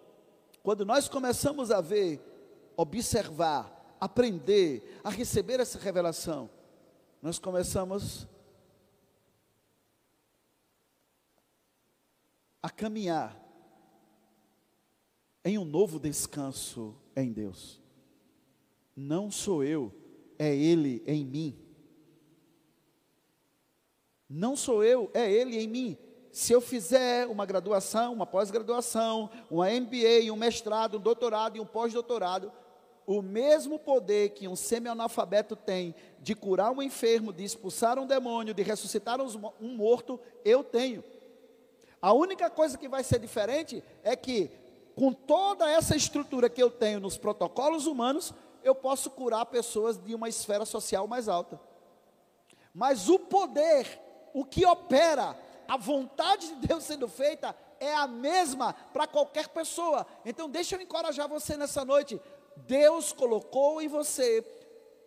Speaker 1: quando nós começamos a ver, observar, aprender, a receber essa revelação, nós começamos a caminhar em um novo descanso em Deus. Não sou eu, é Ele em mim. Não sou eu, é Ele em mim. Se eu fizer uma graduação, uma pós-graduação, uma MBA, um mestrado, um doutorado e um pós-doutorado, o mesmo poder que um semi-analfabeto tem de curar um enfermo, de expulsar um demônio, de ressuscitar um morto, eu tenho. A única coisa que vai ser diferente é que com toda essa estrutura que eu tenho nos protocolos humanos, eu posso curar pessoas de uma esfera social mais alta. Mas o poder, o que opera, a vontade de Deus sendo feita, é a mesma para qualquer pessoa. Então, deixa eu encorajar você nessa noite. Deus colocou em você,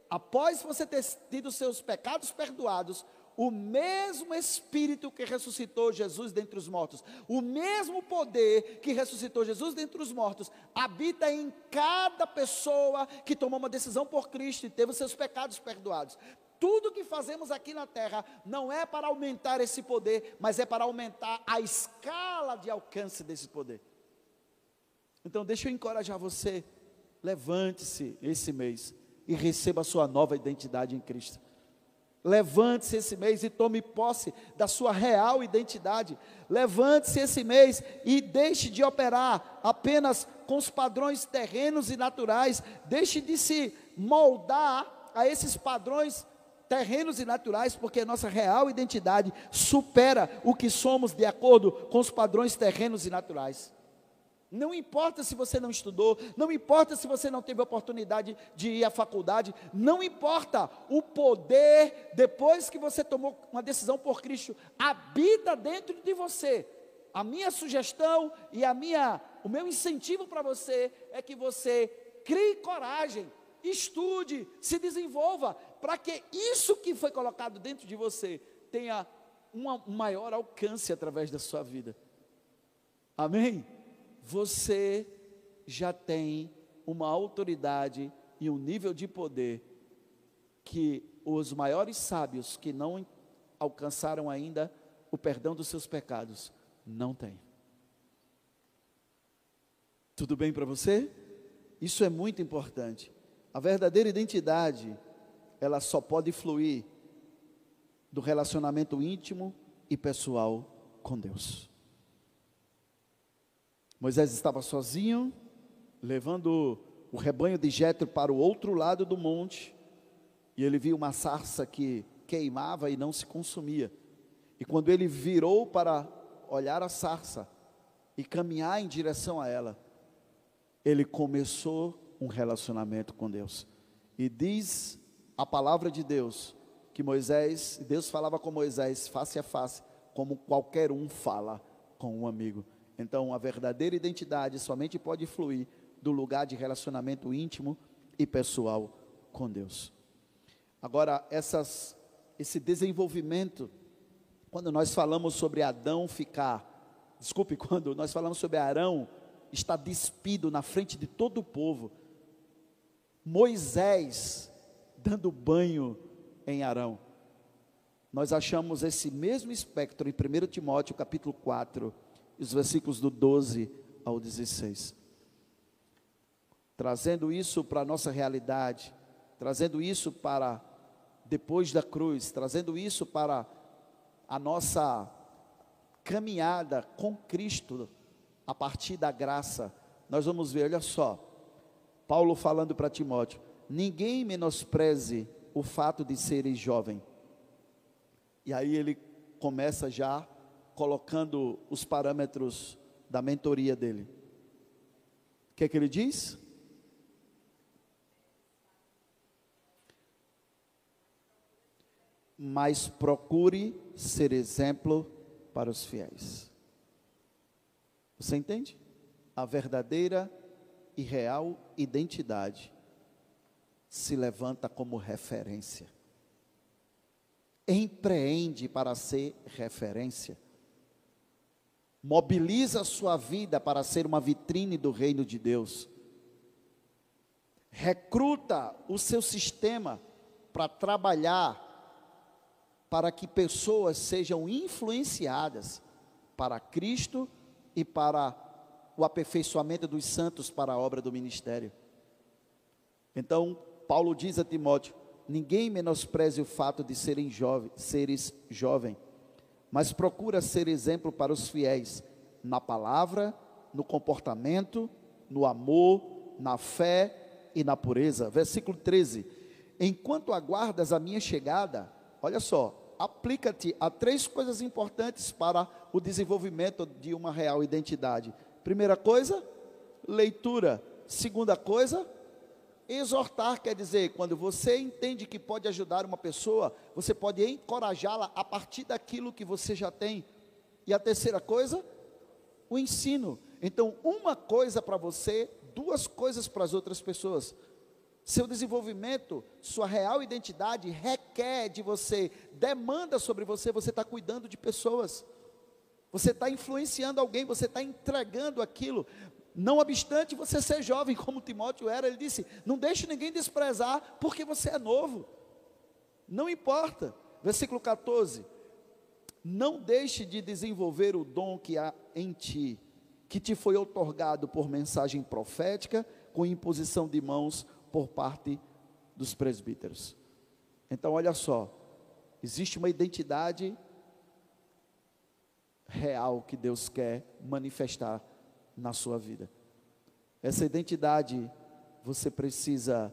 Speaker 1: após você ter tido seus pecados perdoados, o mesmo Espírito que ressuscitou Jesus dentre os mortos, o mesmo poder que ressuscitou Jesus dentre os mortos, habita em cada pessoa que tomou uma decisão por Cristo e teve os seus pecados perdoados. Tudo que fazemos aqui na terra não é para aumentar esse poder, mas é para aumentar a escala de alcance desse poder. Então, deixa eu encorajar você, levante-se esse mês e receba a sua nova identidade em Cristo. Levante-se esse mês e tome posse da sua real identidade. Levante-se esse mês e deixe de operar apenas com os padrões terrenos e naturais. Deixe de se moldar a esses padrões terrenos e naturais, porque nossa real identidade supera o que somos de acordo com os padrões terrenos e naturais. Não importa se você não estudou, não importa se você não teve oportunidade de ir à faculdade, não importa, o poder, depois que você tomou uma decisão por Cristo, habita dentro de você. A minha sugestão e a minha, o meu incentivo para você é que você crie coragem, estude, se desenvolva, para que isso que foi colocado dentro de você tenha um maior alcance através da sua vida. Amém? Você já tem uma autoridade e um nível de poder que os maiores sábios que não alcançaram ainda o perdão dos seus pecados não têm. Tudo bem para você? Isso é muito importante. A verdadeira identidade, ela só pode fluir do relacionamento íntimo e pessoal com Deus. Moisés estava sozinho, levando o rebanho de Jetro para o outro lado do monte, e ele viu uma sarça que queimava e não se consumia. E quando ele virou para olhar a sarça e caminhar em direção a ela, ele começou um relacionamento com Deus. E diz a palavra de Deus que Moisés, Deus falava com Moisés face a face, como qualquer um fala com um amigo. Então, a verdadeira identidade somente pode fluir do lugar de relacionamento íntimo e pessoal com Deus. Agora, essas, esse desenvolvimento, quando nós falamos sobre Adão ficar desculpe, quando nós falamos sobre Arão, está despido na frente de todo o povo. Moisés dando banho em Arão. Nós achamos esse mesmo espectro em 1 Timóteo capítulo 4, os versículos do 12 ao 16. Trazendo isso para a nossa realidade, trazendo isso para depois da cruz, trazendo isso para a nossa caminhada com Cristo a partir da graça, nós vamos ver, olha só, Paulo falando para Timóteo: ninguém menospreze o fato de seres jovem. E aí ele começa já colocando os parâmetros da mentoria dele. O que é que ele diz? Mas procure ser exemplo para os fiéis. Você entende? A verdadeira e real identidade se levanta como referência. Empreende para ser referência. Mobiliza a sua vida para ser uma vitrine do reino de Deus. Recruta o seu sistema para trabalhar para que pessoas sejam influenciadas para Cristo e para o aperfeiçoamento dos santos para a obra do ministério. Então, Paulo diz a Timóteo: ninguém menospreze o fato de serem jovens, seres jovens, mas procura ser exemplo para os fiéis na palavra, no comportamento, no amor, na fé e na pureza. Versículo 13: Enquanto aguardas a minha chegada, olha só, aplica-te a três coisas importantes para o desenvolvimento de uma real identidade. Primeira coisa, leitura. Segunda coisa, exortar, quer dizer, quando você entende que pode ajudar uma pessoa, você pode encorajá-la a partir daquilo que você já tem. E a terceira coisa, o ensino. Então, uma coisa para você, duas coisas para as outras pessoas. Seu desenvolvimento, sua real identidade requer de você, demanda sobre você, você está cuidando de pessoas, você está influenciando alguém, você está entregando aquilo. Não obstante você ser jovem, como Timóteo era, ele disse: Não deixe ninguém desprezar, porque você é novo. Não importa. Versículo 14: Não deixe de desenvolver o dom que há em ti, que te foi otorgado por mensagem profética, com imposição de mãos por parte dos presbíteros. Então, olha só, existe uma identidade real que Deus quer manifestar na sua vida. Essa identidade você precisa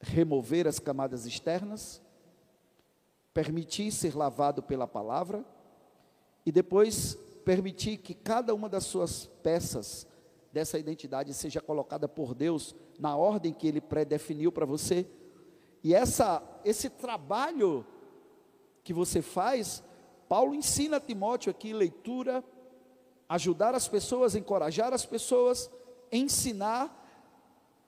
Speaker 1: remover as camadas externas, permitir ser lavado pela palavra e depois permitir que cada uma das suas peças dessa identidade seja colocada por Deus na ordem que Ele predefiniu para você. E essa, esse trabalho que você faz, Paulo ensina a Timóteo aqui leitura, ajudar as pessoas, encorajar as pessoas, ensinar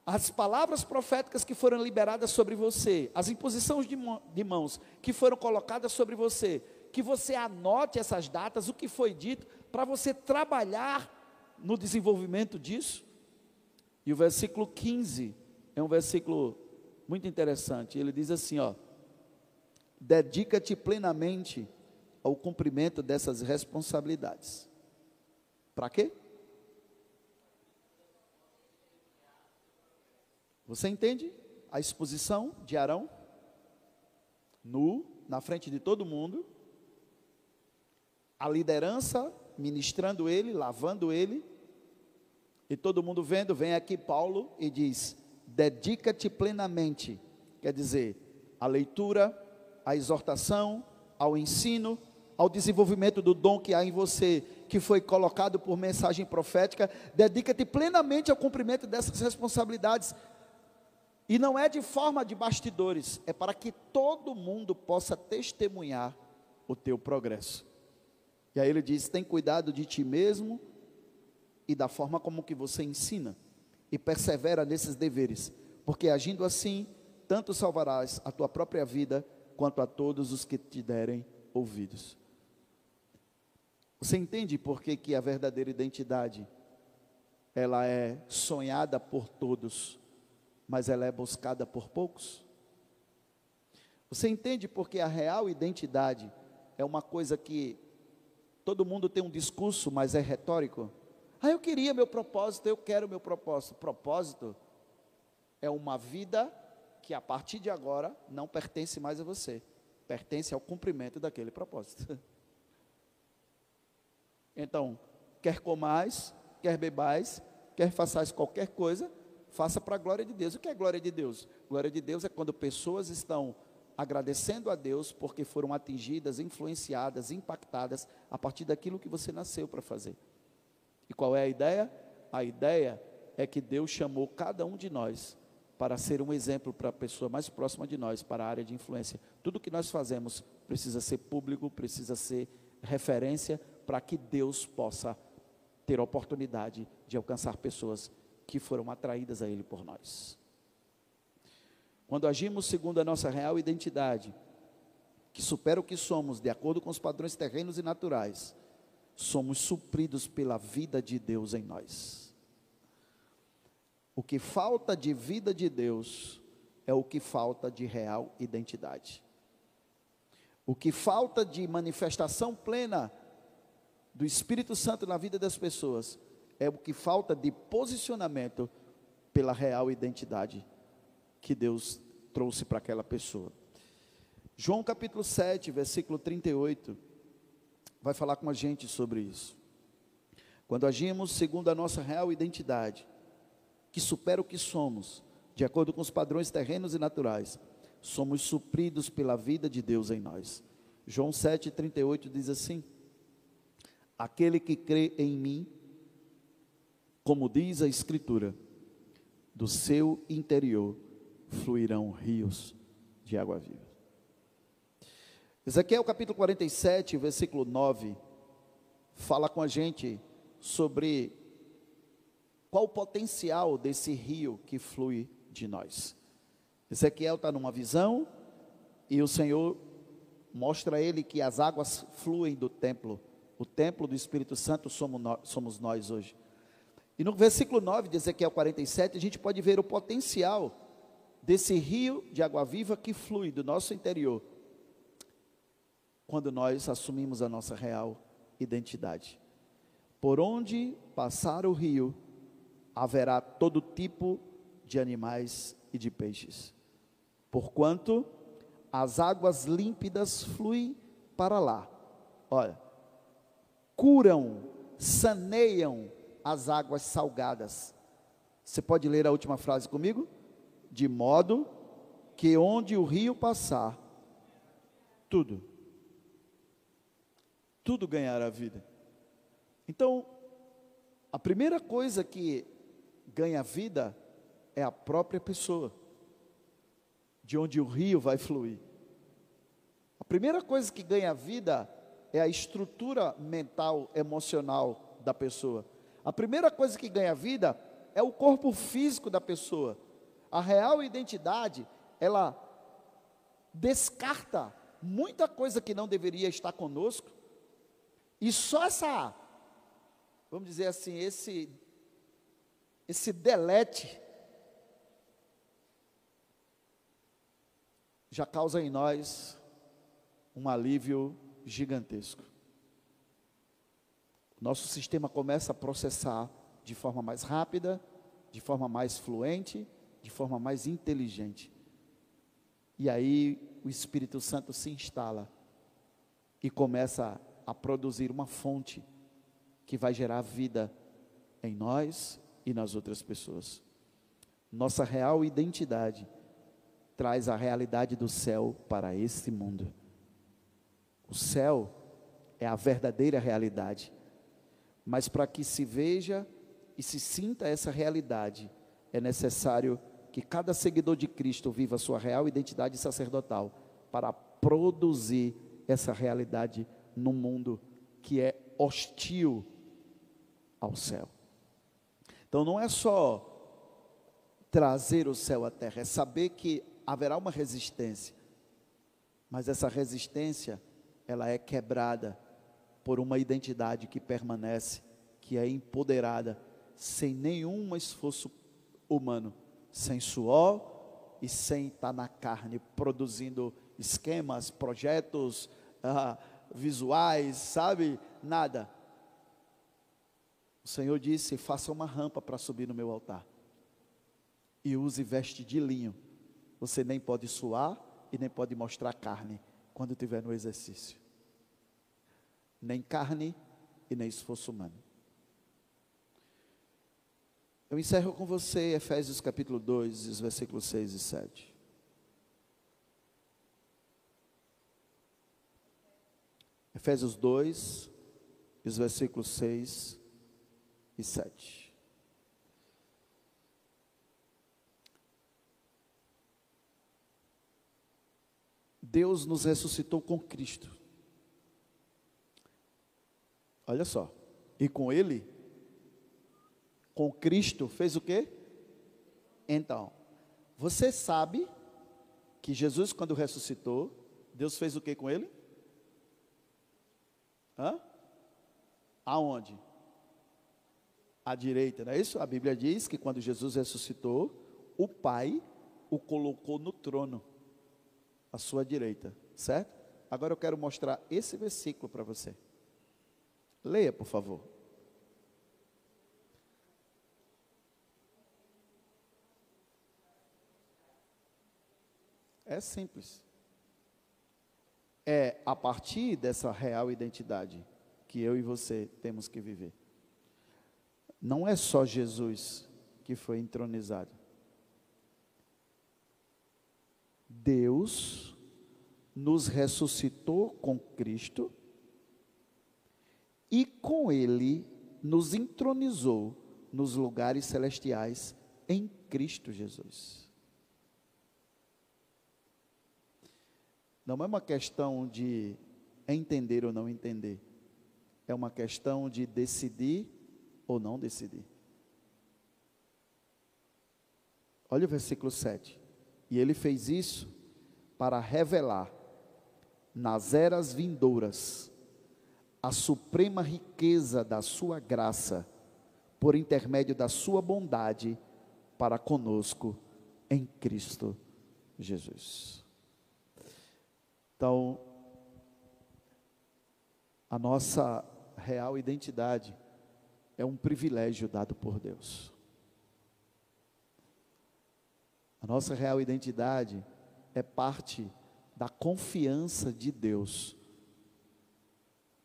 Speaker 1: as palavras proféticas que foram liberadas sobre você, as imposições de, mãos que foram colocadas sobre você, que você anote essas datas, o que foi dito, para você trabalhar no desenvolvimento disso. E o versículo 15 é um versículo muito interessante. Ele diz assim, ó: Dedica-te plenamente ao cumprimento dessas responsabilidades. Para quê? Você entende a exposição de Arão? Nu, na frente de todo mundo. A liderança ministrando ele, lavando ele, e todo mundo vendo, vem aqui Paulo e diz: dedica-te plenamente, quer dizer, a leitura, a exortação, ao ensino, ao desenvolvimento do dom que há em você, que foi colocado por mensagem profética, dedica-te plenamente ao cumprimento dessas responsabilidades. E não é de forma de bastidores, é para que todo mundo possa testemunhar o teu progresso. E aí ele diz: tem cuidado de ti mesmo e da forma como que você ensina e persevera nesses deveres, porque agindo assim, tanto salvarás a tua própria vida quanto a todos os que te derem ouvidos. Você entende por que, que a verdadeira identidade ela é sonhada por todos, mas ela é buscada por poucos? Você entende porque a real identidade é uma coisa que todo mundo tem um discurso, mas é retórico? Ah, eu queria meu propósito, eu quero meu propósito. Propósito é uma vida que a partir de agora não pertence mais a você, pertence ao cumprimento daquele propósito. Então, quer comais, quer bebais, quer façais qualquer coisa, faça para a glória de Deus. O que é glória de Deus? Glória de Deus é quando pessoas estão agradecendo a Deus porque foram atingidas, influenciadas, impactadas a partir daquilo que você nasceu para fazer. E qual é a ideia? A ideia é que Deus chamou cada um de nós para ser um exemplo para a pessoa mais próxima de nós, para a área de influência. Tudo que nós fazemos precisa ser público, precisa ser referência para que Deus possa ter oportunidade de alcançar pessoas que foram atraídas a Ele por nós. Quando agimos segundo a nossa real identidade, que supera o que somos, de acordo com os padrões terrenos e naturais, somos supridos pela vida de Deus em nós. O que falta de vida de Deus é o que falta de real identidade. O que falta de manifestação plena do Espírito Santo na vida das pessoas é o que falta de posicionamento pela real identidade que Deus trouxe para aquela pessoa. João capítulo 7, versículo 38, vai falar com a gente sobre isso. Quando agimos segundo a nossa real identidade, que supera o que somos, de acordo com os padrões terrenos e naturais, somos supridos pela vida de Deus em nós. João 7,38 diz assim: Aquele que crê em mim, como diz a Escritura, do seu interior fluirão rios de água viva. Ezequiel capítulo 47, versículo 9, fala com a gente sobre qual o potencial desse rio que flui de nós. Ezequiel está numa visão e o Senhor mostra a ele que as águas fluem do templo. O templo do Espírito Santo somos nós, hoje. E no versículo 9 de Ezequiel 47, a gente pode ver o potencial desse rio de água viva que flui do nosso interior, quando nós assumimos a nossa real identidade. Por onde passar o rio, haverá todo tipo de animais e de peixes, porquanto as águas límpidas fluem para lá. Olha, curam, saneiam as águas salgadas. Você pode ler a última frase comigo? De modo que onde o rio passar, tudo, tudo ganhará vida. Então, a primeira coisa que ganha vida é a própria pessoa, de onde o rio vai fluir. A primeira coisa que ganha vida é a estrutura mental, emocional da pessoa. A primeira coisa que ganha vida é o corpo físico da pessoa. A real identidade, ela descarta muita coisa que não deveria estar conosco. E só essa, vamos dizer assim, esse esse delete já causa em nós um alívio gigantesco nosso sistema começa a processar de forma mais rápida, de forma mais fluente, de forma mais inteligente. E aí o Espírito Santo se instala e começa a produzir uma fonte que vai gerar vida em nós e nas outras pessoas. Nossa real identidade traz a realidade do céu para esse mundo. O céu é a verdadeira realidade mas para que se veja e se sinta essa realidade, é necessário que cada seguidor de Cristo viva a sua real identidade sacerdotal para produzir essa realidade no mundo que é hostil ao céu. Então não é só trazer o céu à terra, é saber que haverá uma resistência. Mas essa resistência, ela é quebrada por uma identidade que permanece, que é empoderada, sem nenhum esforço humano, sem suor e sem estar na carne, produzindo esquemas, projetos ah, visuais, sabe? Nada. O Senhor disse: faça uma rampa para subir no meu altar. E use veste de linho. Você nem pode suar e nem pode mostrar carne quando estiver no exercício. Nem carne e nem esforço humano. Eu encerro com você Efésios capítulo 2, os versículos 6 e 7. Efésios 2, os versículos 6 e 7. Deus nos ressuscitou com Cristo. Olha só. E com Ele, com Cristo, fez o quê? Então, você sabe que Jesus, quando ressuscitou, Deus fez o que com ele? Hã? Aonde? À direita, não é isso? A Bíblia diz que quando Jesus ressuscitou, o Pai o colocou no trono, à sua direita, certo? Agora eu quero mostrar esse versículo para você. Leia, por favor. É simples. É a partir dessa real identidade que eu e você temos que viver. Não é só Jesus que foi entronizado. Deus nos ressuscitou com Cristo e com Ele nos entronizou nos lugares celestiais em Cristo Jesus. Não é uma questão de entender ou não entender, é uma questão de decidir ou não decidir. Olha o versículo 7. E ele fez isso para revelar nas eras vindouras a suprema riqueza da sua graça, por intermédio da sua bondade para conosco em Cristo Jesus. Então, a nossa real identidade é um privilégio dado por Deus. A nossa real identidade é parte da confiança de Deus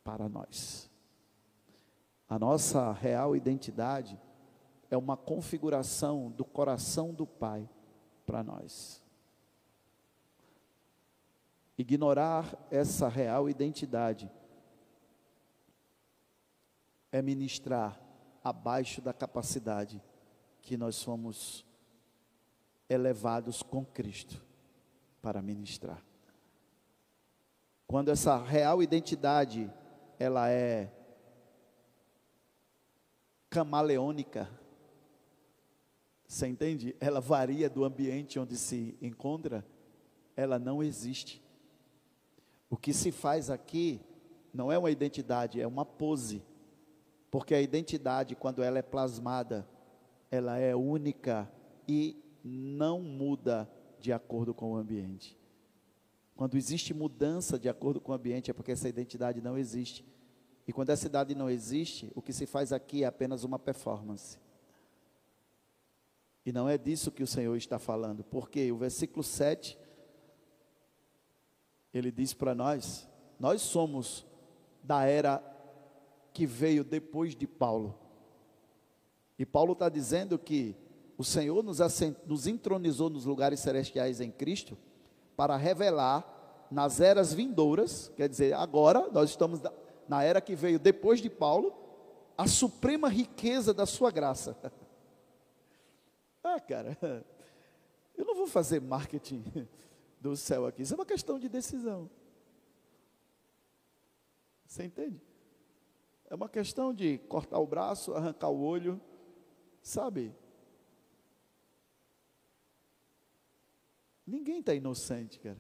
Speaker 1: para nós. A nossa real identidade é uma configuração do coração do Pai para nós. Ignorar essa real identidade é ministrar abaixo da capacidade que nós fomos elevados com Cristo para ministrar. Quando essa real identidade ela é camaleônica. Você entende? Ela varia do ambiente onde se encontra, ela não existe. O que se faz aqui não é uma identidade, é uma pose. Porque a identidade, quando ela é plasmada, ela é única e não muda de acordo com o ambiente. Quando existe mudança de acordo com o ambiente, é porque essa identidade não existe. E quando essa idade não existe, o que se faz aqui é apenas uma performance. E não é disso que o Senhor está falando, porque o versículo 7, ele diz para nós: nós somos da era que veio depois de Paulo. E Paulo está dizendo que o Senhor nos, assent, nos entronizou nos lugares celestiais em Cristo para revelar nas eras vindouras, quer dizer, agora nós estamos na era que veio depois de Paulo, a suprema riqueza da sua graça. ah, cara, eu não vou fazer marketing do céu aqui, isso é uma questão de decisão. Você entende? É uma questão de cortar o braço, arrancar o olho, sabe? Ninguém está inocente, cara.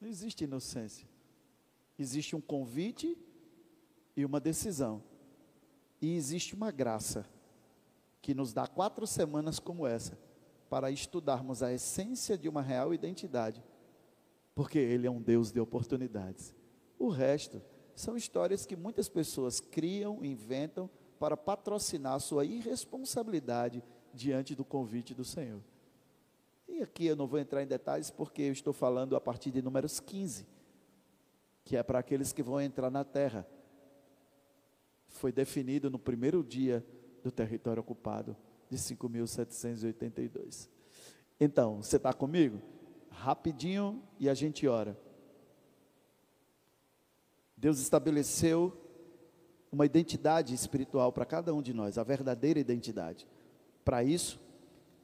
Speaker 1: Não existe inocência. existe um convite e uma decisão. E existe uma graça que nos dá quatro semanas como essa para estudarmos a essência de uma real identidade, porque Ele é um Deus de oportunidades. O resto são histórias que muitas pessoas criam, inventam para patrocinar sua irresponsabilidade diante do convite do Senhor. E aqui eu não vou entrar em detalhes porque eu estou falando a partir de números 15, que é para aqueles que vão entrar na terra. Foi definido no primeiro dia do território ocupado de 5.782. Então, você está comigo? Rapidinho e a gente ora. Deus estabeleceu uma identidade espiritual para cada um de nós, a verdadeira identidade. Para isso,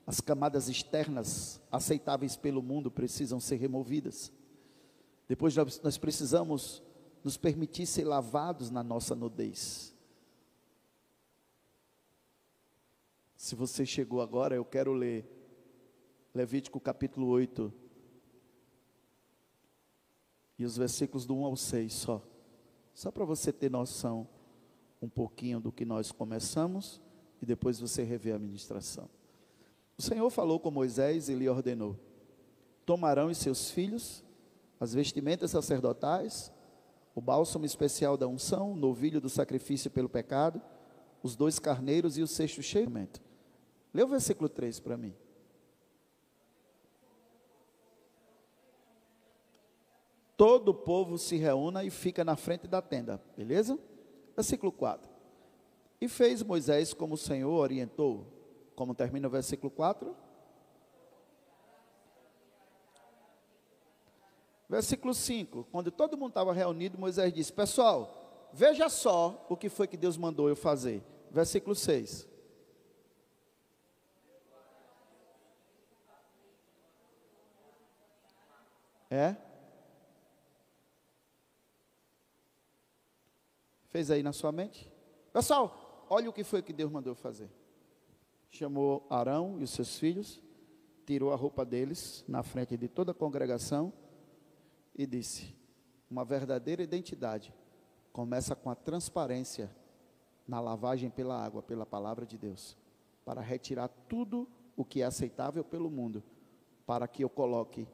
Speaker 1: as camadas externas aceitáveis pelo mundo precisam ser removidas. Depois nós precisamos nos permitir ser lavados na nossa nudez. Se você chegou agora, eu quero ler Levítico capítulo 8 e os versículos do 1 ao 6 só. Só para você ter noção um pouquinho do que nós começamos e depois você rever a ministração. O Senhor falou com Moisés e lhe ordenou: Tomarão os seus filhos as vestimentas sacerdotais, o bálsamo especial da unção, o novilho do sacrifício pelo pecado, os dois carneiros e o sexto cheio. Lê o versículo 3 para mim. todo o povo se reúna e fica na frente da tenda, beleza? Versículo 4. E fez Moisés como o Senhor orientou. Como termina o versículo 4? Versículo 5. Quando todo mundo estava reunido, Moisés disse: Pessoal, veja só o que foi que Deus mandou eu fazer. Versículo 6. É? Fez aí na sua mente? Pessoal, olha o que foi que Deus mandou fazer. Chamou Arão e os seus filhos, tirou a roupa deles na frente de toda a congregação e disse: Uma verdadeira identidade começa com a transparência na lavagem pela água, pela palavra de Deus, para retirar tudo o que é aceitável pelo mundo, para que eu coloque,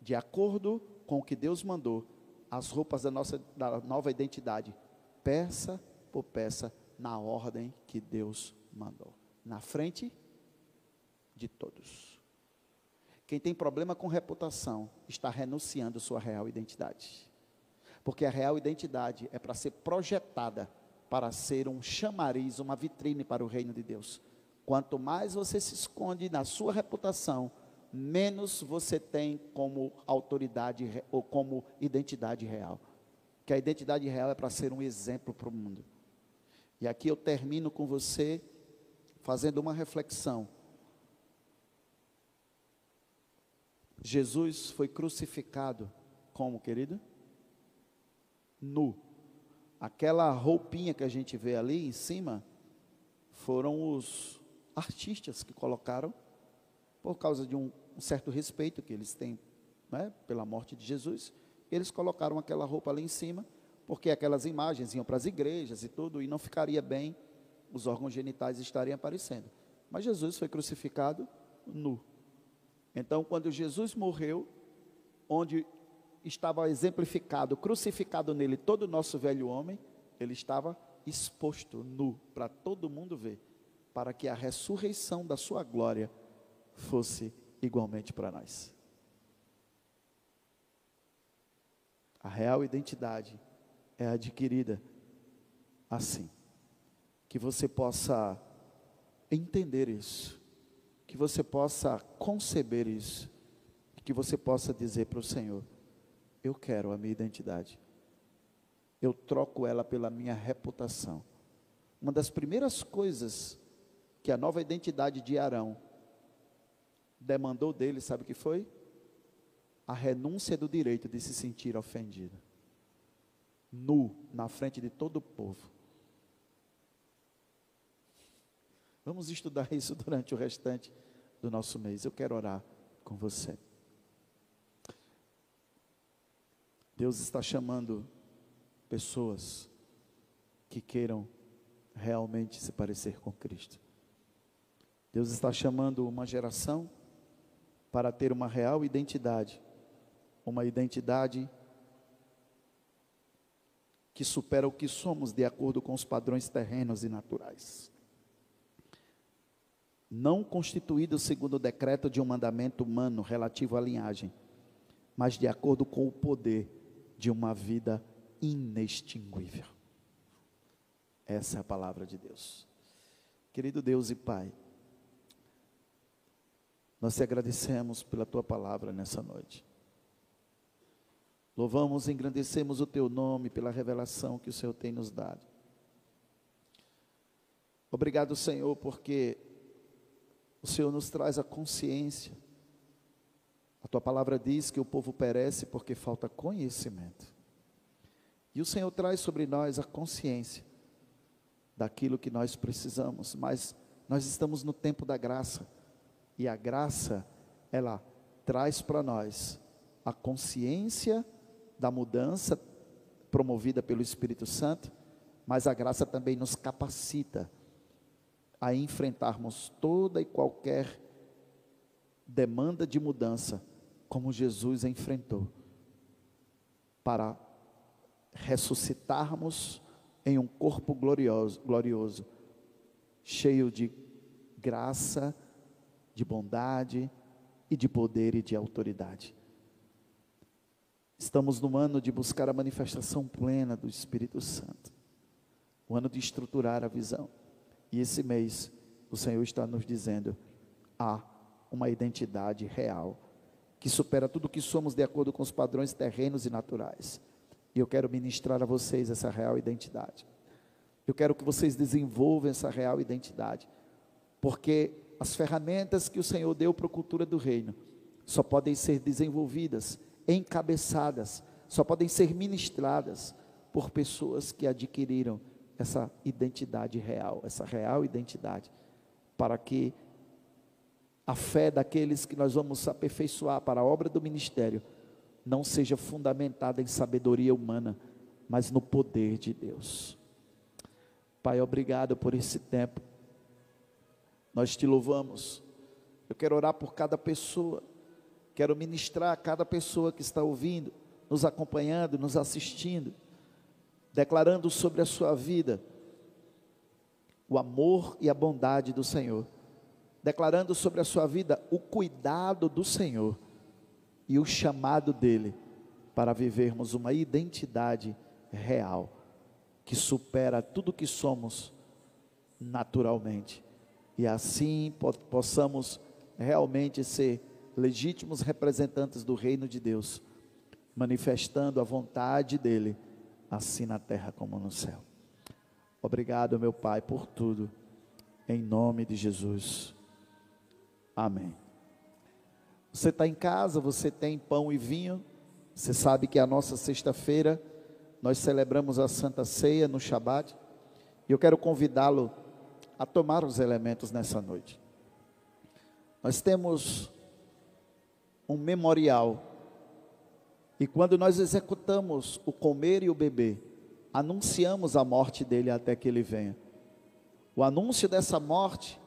Speaker 1: de acordo com o que Deus mandou, as roupas da nossa da nova identidade peça por peça, na ordem que Deus mandou, na frente de todos. Quem tem problema com reputação está renunciando sua real identidade. Porque a real identidade é para ser projetada para ser um chamariz, uma vitrine para o reino de Deus. Quanto mais você se esconde na sua reputação, menos você tem como autoridade ou como identidade real que a identidade real é para ser um exemplo para o mundo. E aqui eu termino com você fazendo uma reflexão. Jesus foi crucificado como, querido? Nu. Aquela roupinha que a gente vê ali em cima foram os artistas que colocaram por causa de um, um certo respeito que eles têm né, pela morte de Jesus eles colocaram aquela roupa ali em cima, porque aquelas imagens iam para as igrejas e tudo, e não ficaria bem, os órgãos genitais estariam aparecendo. Mas Jesus foi crucificado nu. Então, quando Jesus morreu, onde estava exemplificado, crucificado nele todo o nosso velho homem, ele estava exposto nu para todo mundo ver, para que a ressurreição da sua glória fosse igualmente para nós. A real identidade é adquirida assim. Que você possa entender isso, que você possa conceber isso, que você possa dizer para o Senhor: Eu quero a minha identidade, eu troco ela pela minha reputação. Uma das primeiras coisas que a nova identidade de Arão demandou dele, sabe o que foi? a renúncia do direito de se sentir ofendido. Nu, na frente de todo o povo. Vamos estudar isso durante o restante do nosso mês. Eu quero orar com você. Deus está chamando pessoas que queiram realmente se parecer com Cristo. Deus está chamando uma geração para ter uma real identidade, uma identidade que supera o que somos de acordo com os padrões terrenos e naturais. Não constituído segundo o decreto de um mandamento humano relativo à linhagem, mas de acordo com o poder de uma vida inextinguível. Essa é a palavra de Deus. Querido Deus e Pai, nós te agradecemos pela tua palavra nessa noite. Louvamos e engrandecemos o teu nome pela revelação que o Senhor tem nos dado. Obrigado, Senhor, porque o Senhor nos traz a consciência. A tua palavra diz que o povo perece porque falta conhecimento. E o Senhor traz sobre nós a consciência daquilo que nós precisamos, mas nós estamos no tempo da graça. E a graça, ela traz para nós a consciência da mudança promovida pelo Espírito Santo, mas a graça também nos capacita a enfrentarmos toda e qualquer demanda de mudança, como Jesus enfrentou, para ressuscitarmos em um corpo glorioso, glorioso, cheio de graça, de bondade e de poder e de autoridade. Estamos no ano de buscar a manifestação plena do Espírito Santo, o ano de estruturar a visão. E esse mês, o Senhor está nos dizendo: há uma identidade real, que supera tudo o que somos de acordo com os padrões terrenos e naturais. E eu quero ministrar a vocês essa real identidade. Eu quero que vocês desenvolvam essa real identidade, porque as ferramentas que o Senhor deu para a cultura do reino só podem ser desenvolvidas, encabeçadas, só podem ser ministradas por pessoas que adquiriram essa identidade real, essa real identidade, para que a fé daqueles que nós vamos aperfeiçoar para a obra do ministério não seja fundamentada em sabedoria humana, mas no poder de Deus. Pai, obrigado por esse tempo. Nós te louvamos. Eu quero orar por cada pessoa. Quero ministrar a cada pessoa que está ouvindo, nos acompanhando, nos assistindo, declarando sobre a sua vida o amor e a bondade do Senhor, declarando sobre a sua vida o cuidado do Senhor e o chamado dele para vivermos uma identidade real que supera tudo que somos naturalmente. E assim possamos realmente ser legítimos representantes do reino de Deus, manifestando a vontade dele, assim na terra como no céu. Obrigado, meu Pai, por tudo, em nome de Jesus. Amém. Você está em casa, você tem pão e vinho. Você sabe que a nossa sexta-feira nós celebramos a Santa Ceia no Shabat. E eu quero convidá-lo a tomar os elementos nessa noite. Nós temos um memorial. E quando nós executamos o comer e o beber, anunciamos a morte dele até que ele venha. O anúncio dessa morte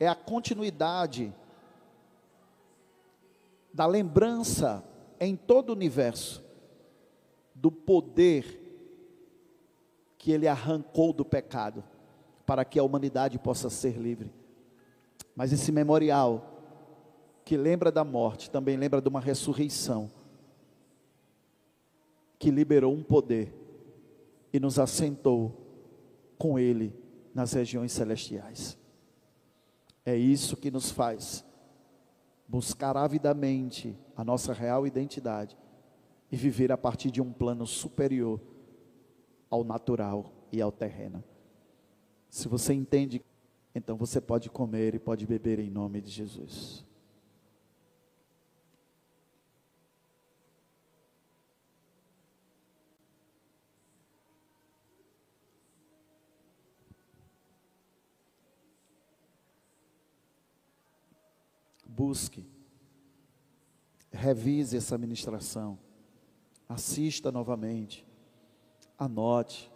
Speaker 1: é a continuidade da lembrança em todo o universo do poder que ele arrancou do pecado para que a humanidade possa ser livre. Mas esse memorial que lembra da morte também lembra de uma ressurreição que liberou um poder e nos assentou com ele nas regiões celestiais. É isso que nos faz buscar avidamente a nossa real identidade e viver a partir de um plano superior ao natural e ao terreno. Se você entende, então você pode comer e pode beber em nome de Jesus. Busque, revise essa ministração, assista novamente, Anote.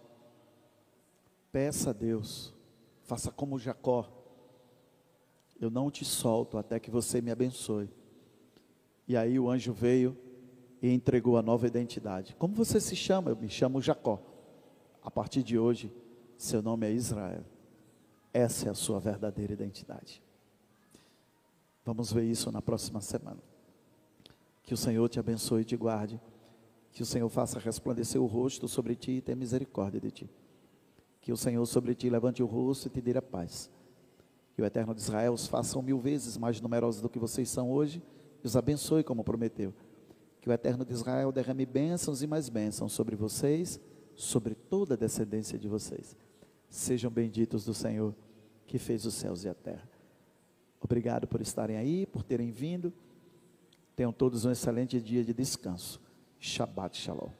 Speaker 1: Peça a Deus. Faça como Jacó. Eu não te solto até que você me abençoe. E aí o anjo veio e entregou a nova identidade. Como você se chama? Eu me chamo Jacó. A partir de hoje, seu nome é Israel. Essa é a sua verdadeira identidade. Vamos ver isso na próxima semana. Que o Senhor te abençoe e te guarde. Que o Senhor faça resplandecer o rosto sobre ti e tenha misericórdia de ti. Que o Senhor sobre ti levante o rosto e te dê a paz. Que o Eterno de Israel os faça mil vezes mais numerosos do que vocês são hoje e os abençoe como prometeu. Que o Eterno de Israel derrame bênçãos e mais bênçãos sobre vocês, sobre toda a descendência de vocês. Sejam benditos do Senhor que fez os céus e a terra. Obrigado por estarem aí, por terem vindo. Tenham todos um excelente dia de descanso. Shabbat Shalom.